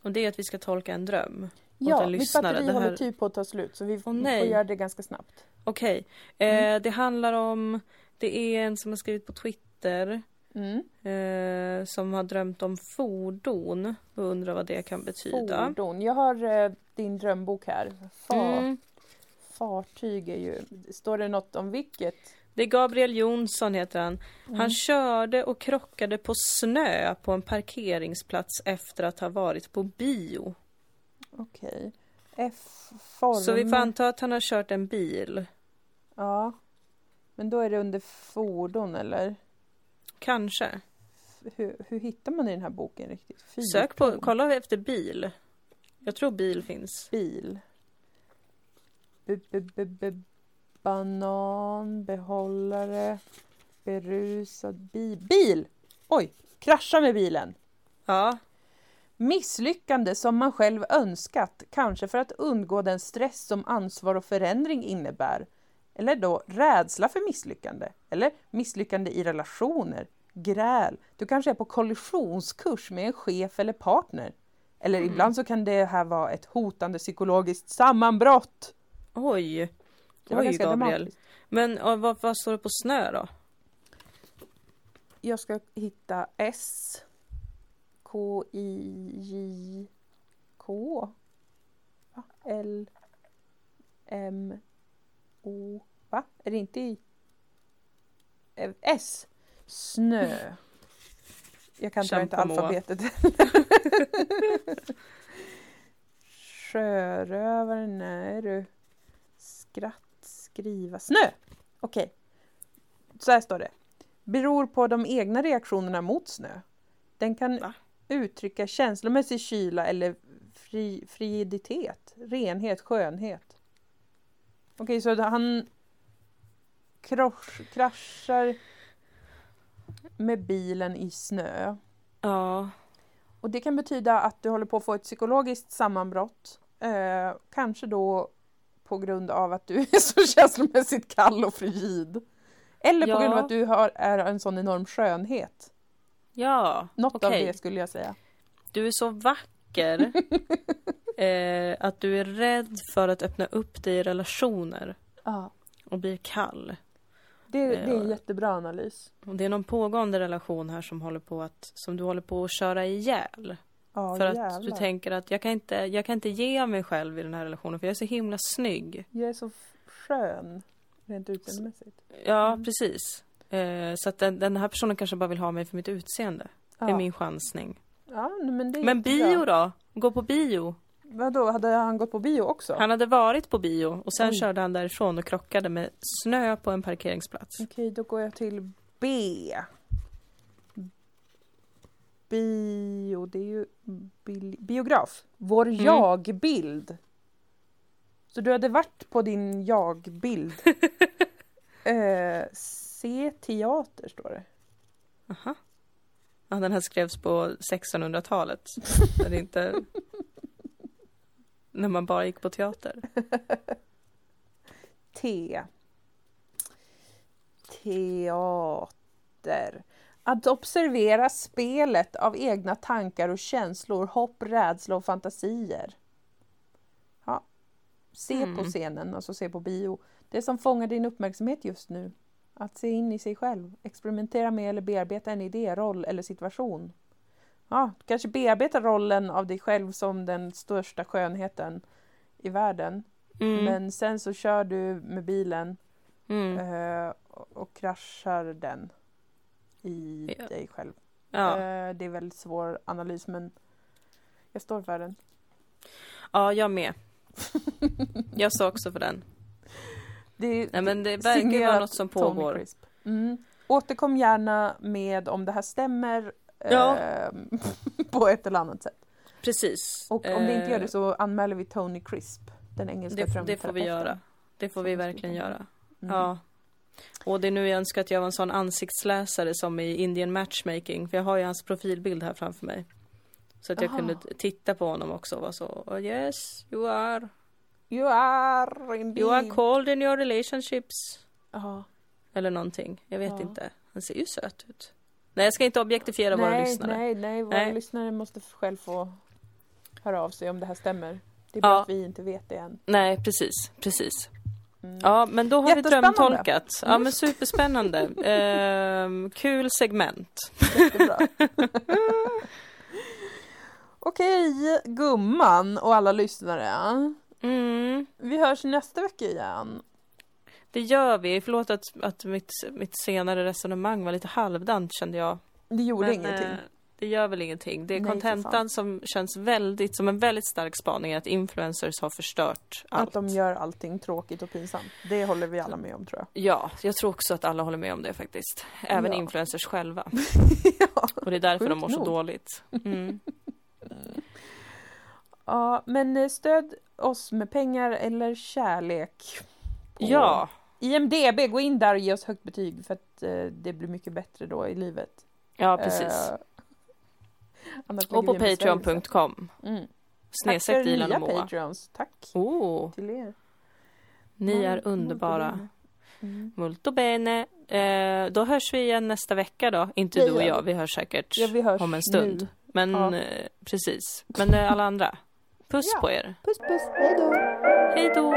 Och det är att vi ska tolka en dröm. Ja, mitt batteri här... håller typ på att ta slut så vi oh, får göra det ganska snabbt. Okej, okay. eh, mm. det handlar om, det är en som har skrivit på Twitter Mm. Eh, som har drömt om fordon och undrar vad det kan betyda. Fordon. Jag har eh, din drömbok här. Mm fartyg är ju... Står det något om vilket? Det är Gabriel Jonsson heter han. Mm. Han körde och krockade på snö på en parkeringsplats efter att ha varit på bio. Okej. Okay. Så vi får anta att han har kört en bil. Ja. Men då är det under fordon eller? Kanske. Hur, hur hittar man i den här boken riktigt? Fyrton. Sök på, kolla efter bil. Jag tror bil finns. Bil. B -b -b banan, behållare, berusad bil. Bil! Oj, krascha med bilen. Ja. Misslyckande som man själv önskat, kanske för att undgå den stress som ansvar och förändring innebär. Eller då rädsla för misslyckande. Eller misslyckande i relationer, gräl. Du kanske är på kollisionskurs med en chef eller partner. Eller mm. ibland så kan det här vara ett hotande psykologiskt sammanbrott. Oj! Det var Oj, ganska Gabriel. Dramatiskt. Men vad, vad står det på snö då? Jag ska hitta S K I J K L M O Va? Är det inte i eh, S? Snö. Jag kan ta inte alfabetet. Sjörövare, nej du. Skratt, skriva, snö! Okej. Okay. Så här står det. Beror på de egna reaktionerna mot snö. Den kan Va? uttrycka känslomässig kyla eller fri, friditet, renhet, skönhet. Okej, okay, så han krosch, kraschar med bilen i snö. Ja. Och det kan betyda att du håller på att få ett psykologiskt sammanbrott. Eh, kanske då på grund av att du är så känslomässigt kall och frigid. Eller ja. på grund av att du har, är en sån enorm skönhet. Ja, Något okay. av det skulle jag säga. Du är så vacker eh, att du är rädd för att öppna upp dig i relationer. Ja. Och blir kall. Det, det, är en eh, jättebra analys. Det är någon pågående relation här som håller på att, som du håller på att köra ihjäl. Ja, för jävlar. att du tänker att jag kan, inte, jag kan inte ge mig själv i den här relationen för jag är så himla snygg. Jag är så skön, rent utseendemässigt. Ja, mm. precis. Eh, så att den, den, här personen kanske bara vill ha mig för mitt utseende. Ja. Det är min chansning. Ja, men, men bio då? Gå på bio? Vadå, hade han gått på bio också? Han hade varit på bio och sen Oj. körde han därifrån och krockade med snö på en parkeringsplats. Okej, då går jag till B bio, det är ju bi biograf. Vår mm. jag-bild. Så du hade varit på din jag-bild. eh, se teater står det. Aha. Ja, den här skrevs på 1600-talet. när inte... När man bara gick på teater. T. Teater. Att observera spelet av egna tankar och känslor, hopp, rädsla och fantasier. Ja. Se mm. på scenen, alltså se på bio. Det som fångar din uppmärksamhet just nu. Att se in i sig själv, experimentera med eller bearbeta en idé, roll eller situation. Ja, kanske bearbeta rollen av dig själv som den största skönheten i världen. Mm. Men sen så kör du med bilen Mm. eh, och, och kraschar den i Ja. dig själv. Ja. Eh, det är väldigt svår analys men jag står för den. ja, jag med. Jag står också för den. Det Nej men det verkar vara något som pågår. Mm. Återkom gärna med om det här stämmer Ja. ehm, på ett eller annat sätt. Precis. Och om det inte gör det Eh, så anmäler vi Tony Crisp, den engelska det, det får vi göra. Det får vi verkligen göra. Mm. Ja. Och det är nu jag önskar att jag var en sån ansiktsläsare som i Indian Matchmaking. För jag har ju hans profilbild här framför mig. Så att jag Aha. kunde titta på honom också och vara så oh, Yes, you are. You are indeed. You are cold in your relationships. Ja. Eller någonting. Jag vet Ja. inte. Han ser ju söt ut. Nej, jag ska inte objektifiera våra Nej, lyssnare. nej, nej. Våra Nej. lyssnare måste själv få höra av sig om det här stämmer. Det är bara Ja. att vi inte vet det än. Nej, precis, precis. Mm. Ja, men då har vi drömtolkat. Ja, Mm. men superspännande. Ehm, kul segment. Okej, gumman och alla lyssnare. Mm, Vi hörs nästa vecka igen. det gör vi. Förlåt att, att mitt, mitt senare resonemang var lite halvdant kände jag. Det gjorde Men, ingenting. eh, det gör väl ingenting. Det är Nej, kontentan som känns väldigt, som en väldigt stark spaning att influencers har förstört allt. Att de gör allting tråkigt och pinsamt. Det håller vi alla med om tror jag. Ja, jag tror också att alla håller med om det faktiskt. Även Ja. influencers själva. ja. Och det är därför de Sjukt mår så nog. dåligt. Mm. ja, men eh, stöd oss med pengar eller kärlek. Ja, IMDB, gå in där och ge oss högt betyg för att eh, det blir mycket bättre då i livet. ja precis. Eh, Och på besvärjelse. patreon.com. Mm. Snedstreck Dilan och Moa. Patreons. Tack Oh, till er. ni Mol- är underbara. molto bene. Mm. Molto bene. Eh, då hörs vi igen nästa vecka då. Inte Det du och jag, vi. hörs säkert Ja, vi hörs om en stund. nu. Men Ja. eh, precis. Men eh, alla andra, puss Ja. på er. Puss puss, hejdå! Hej då!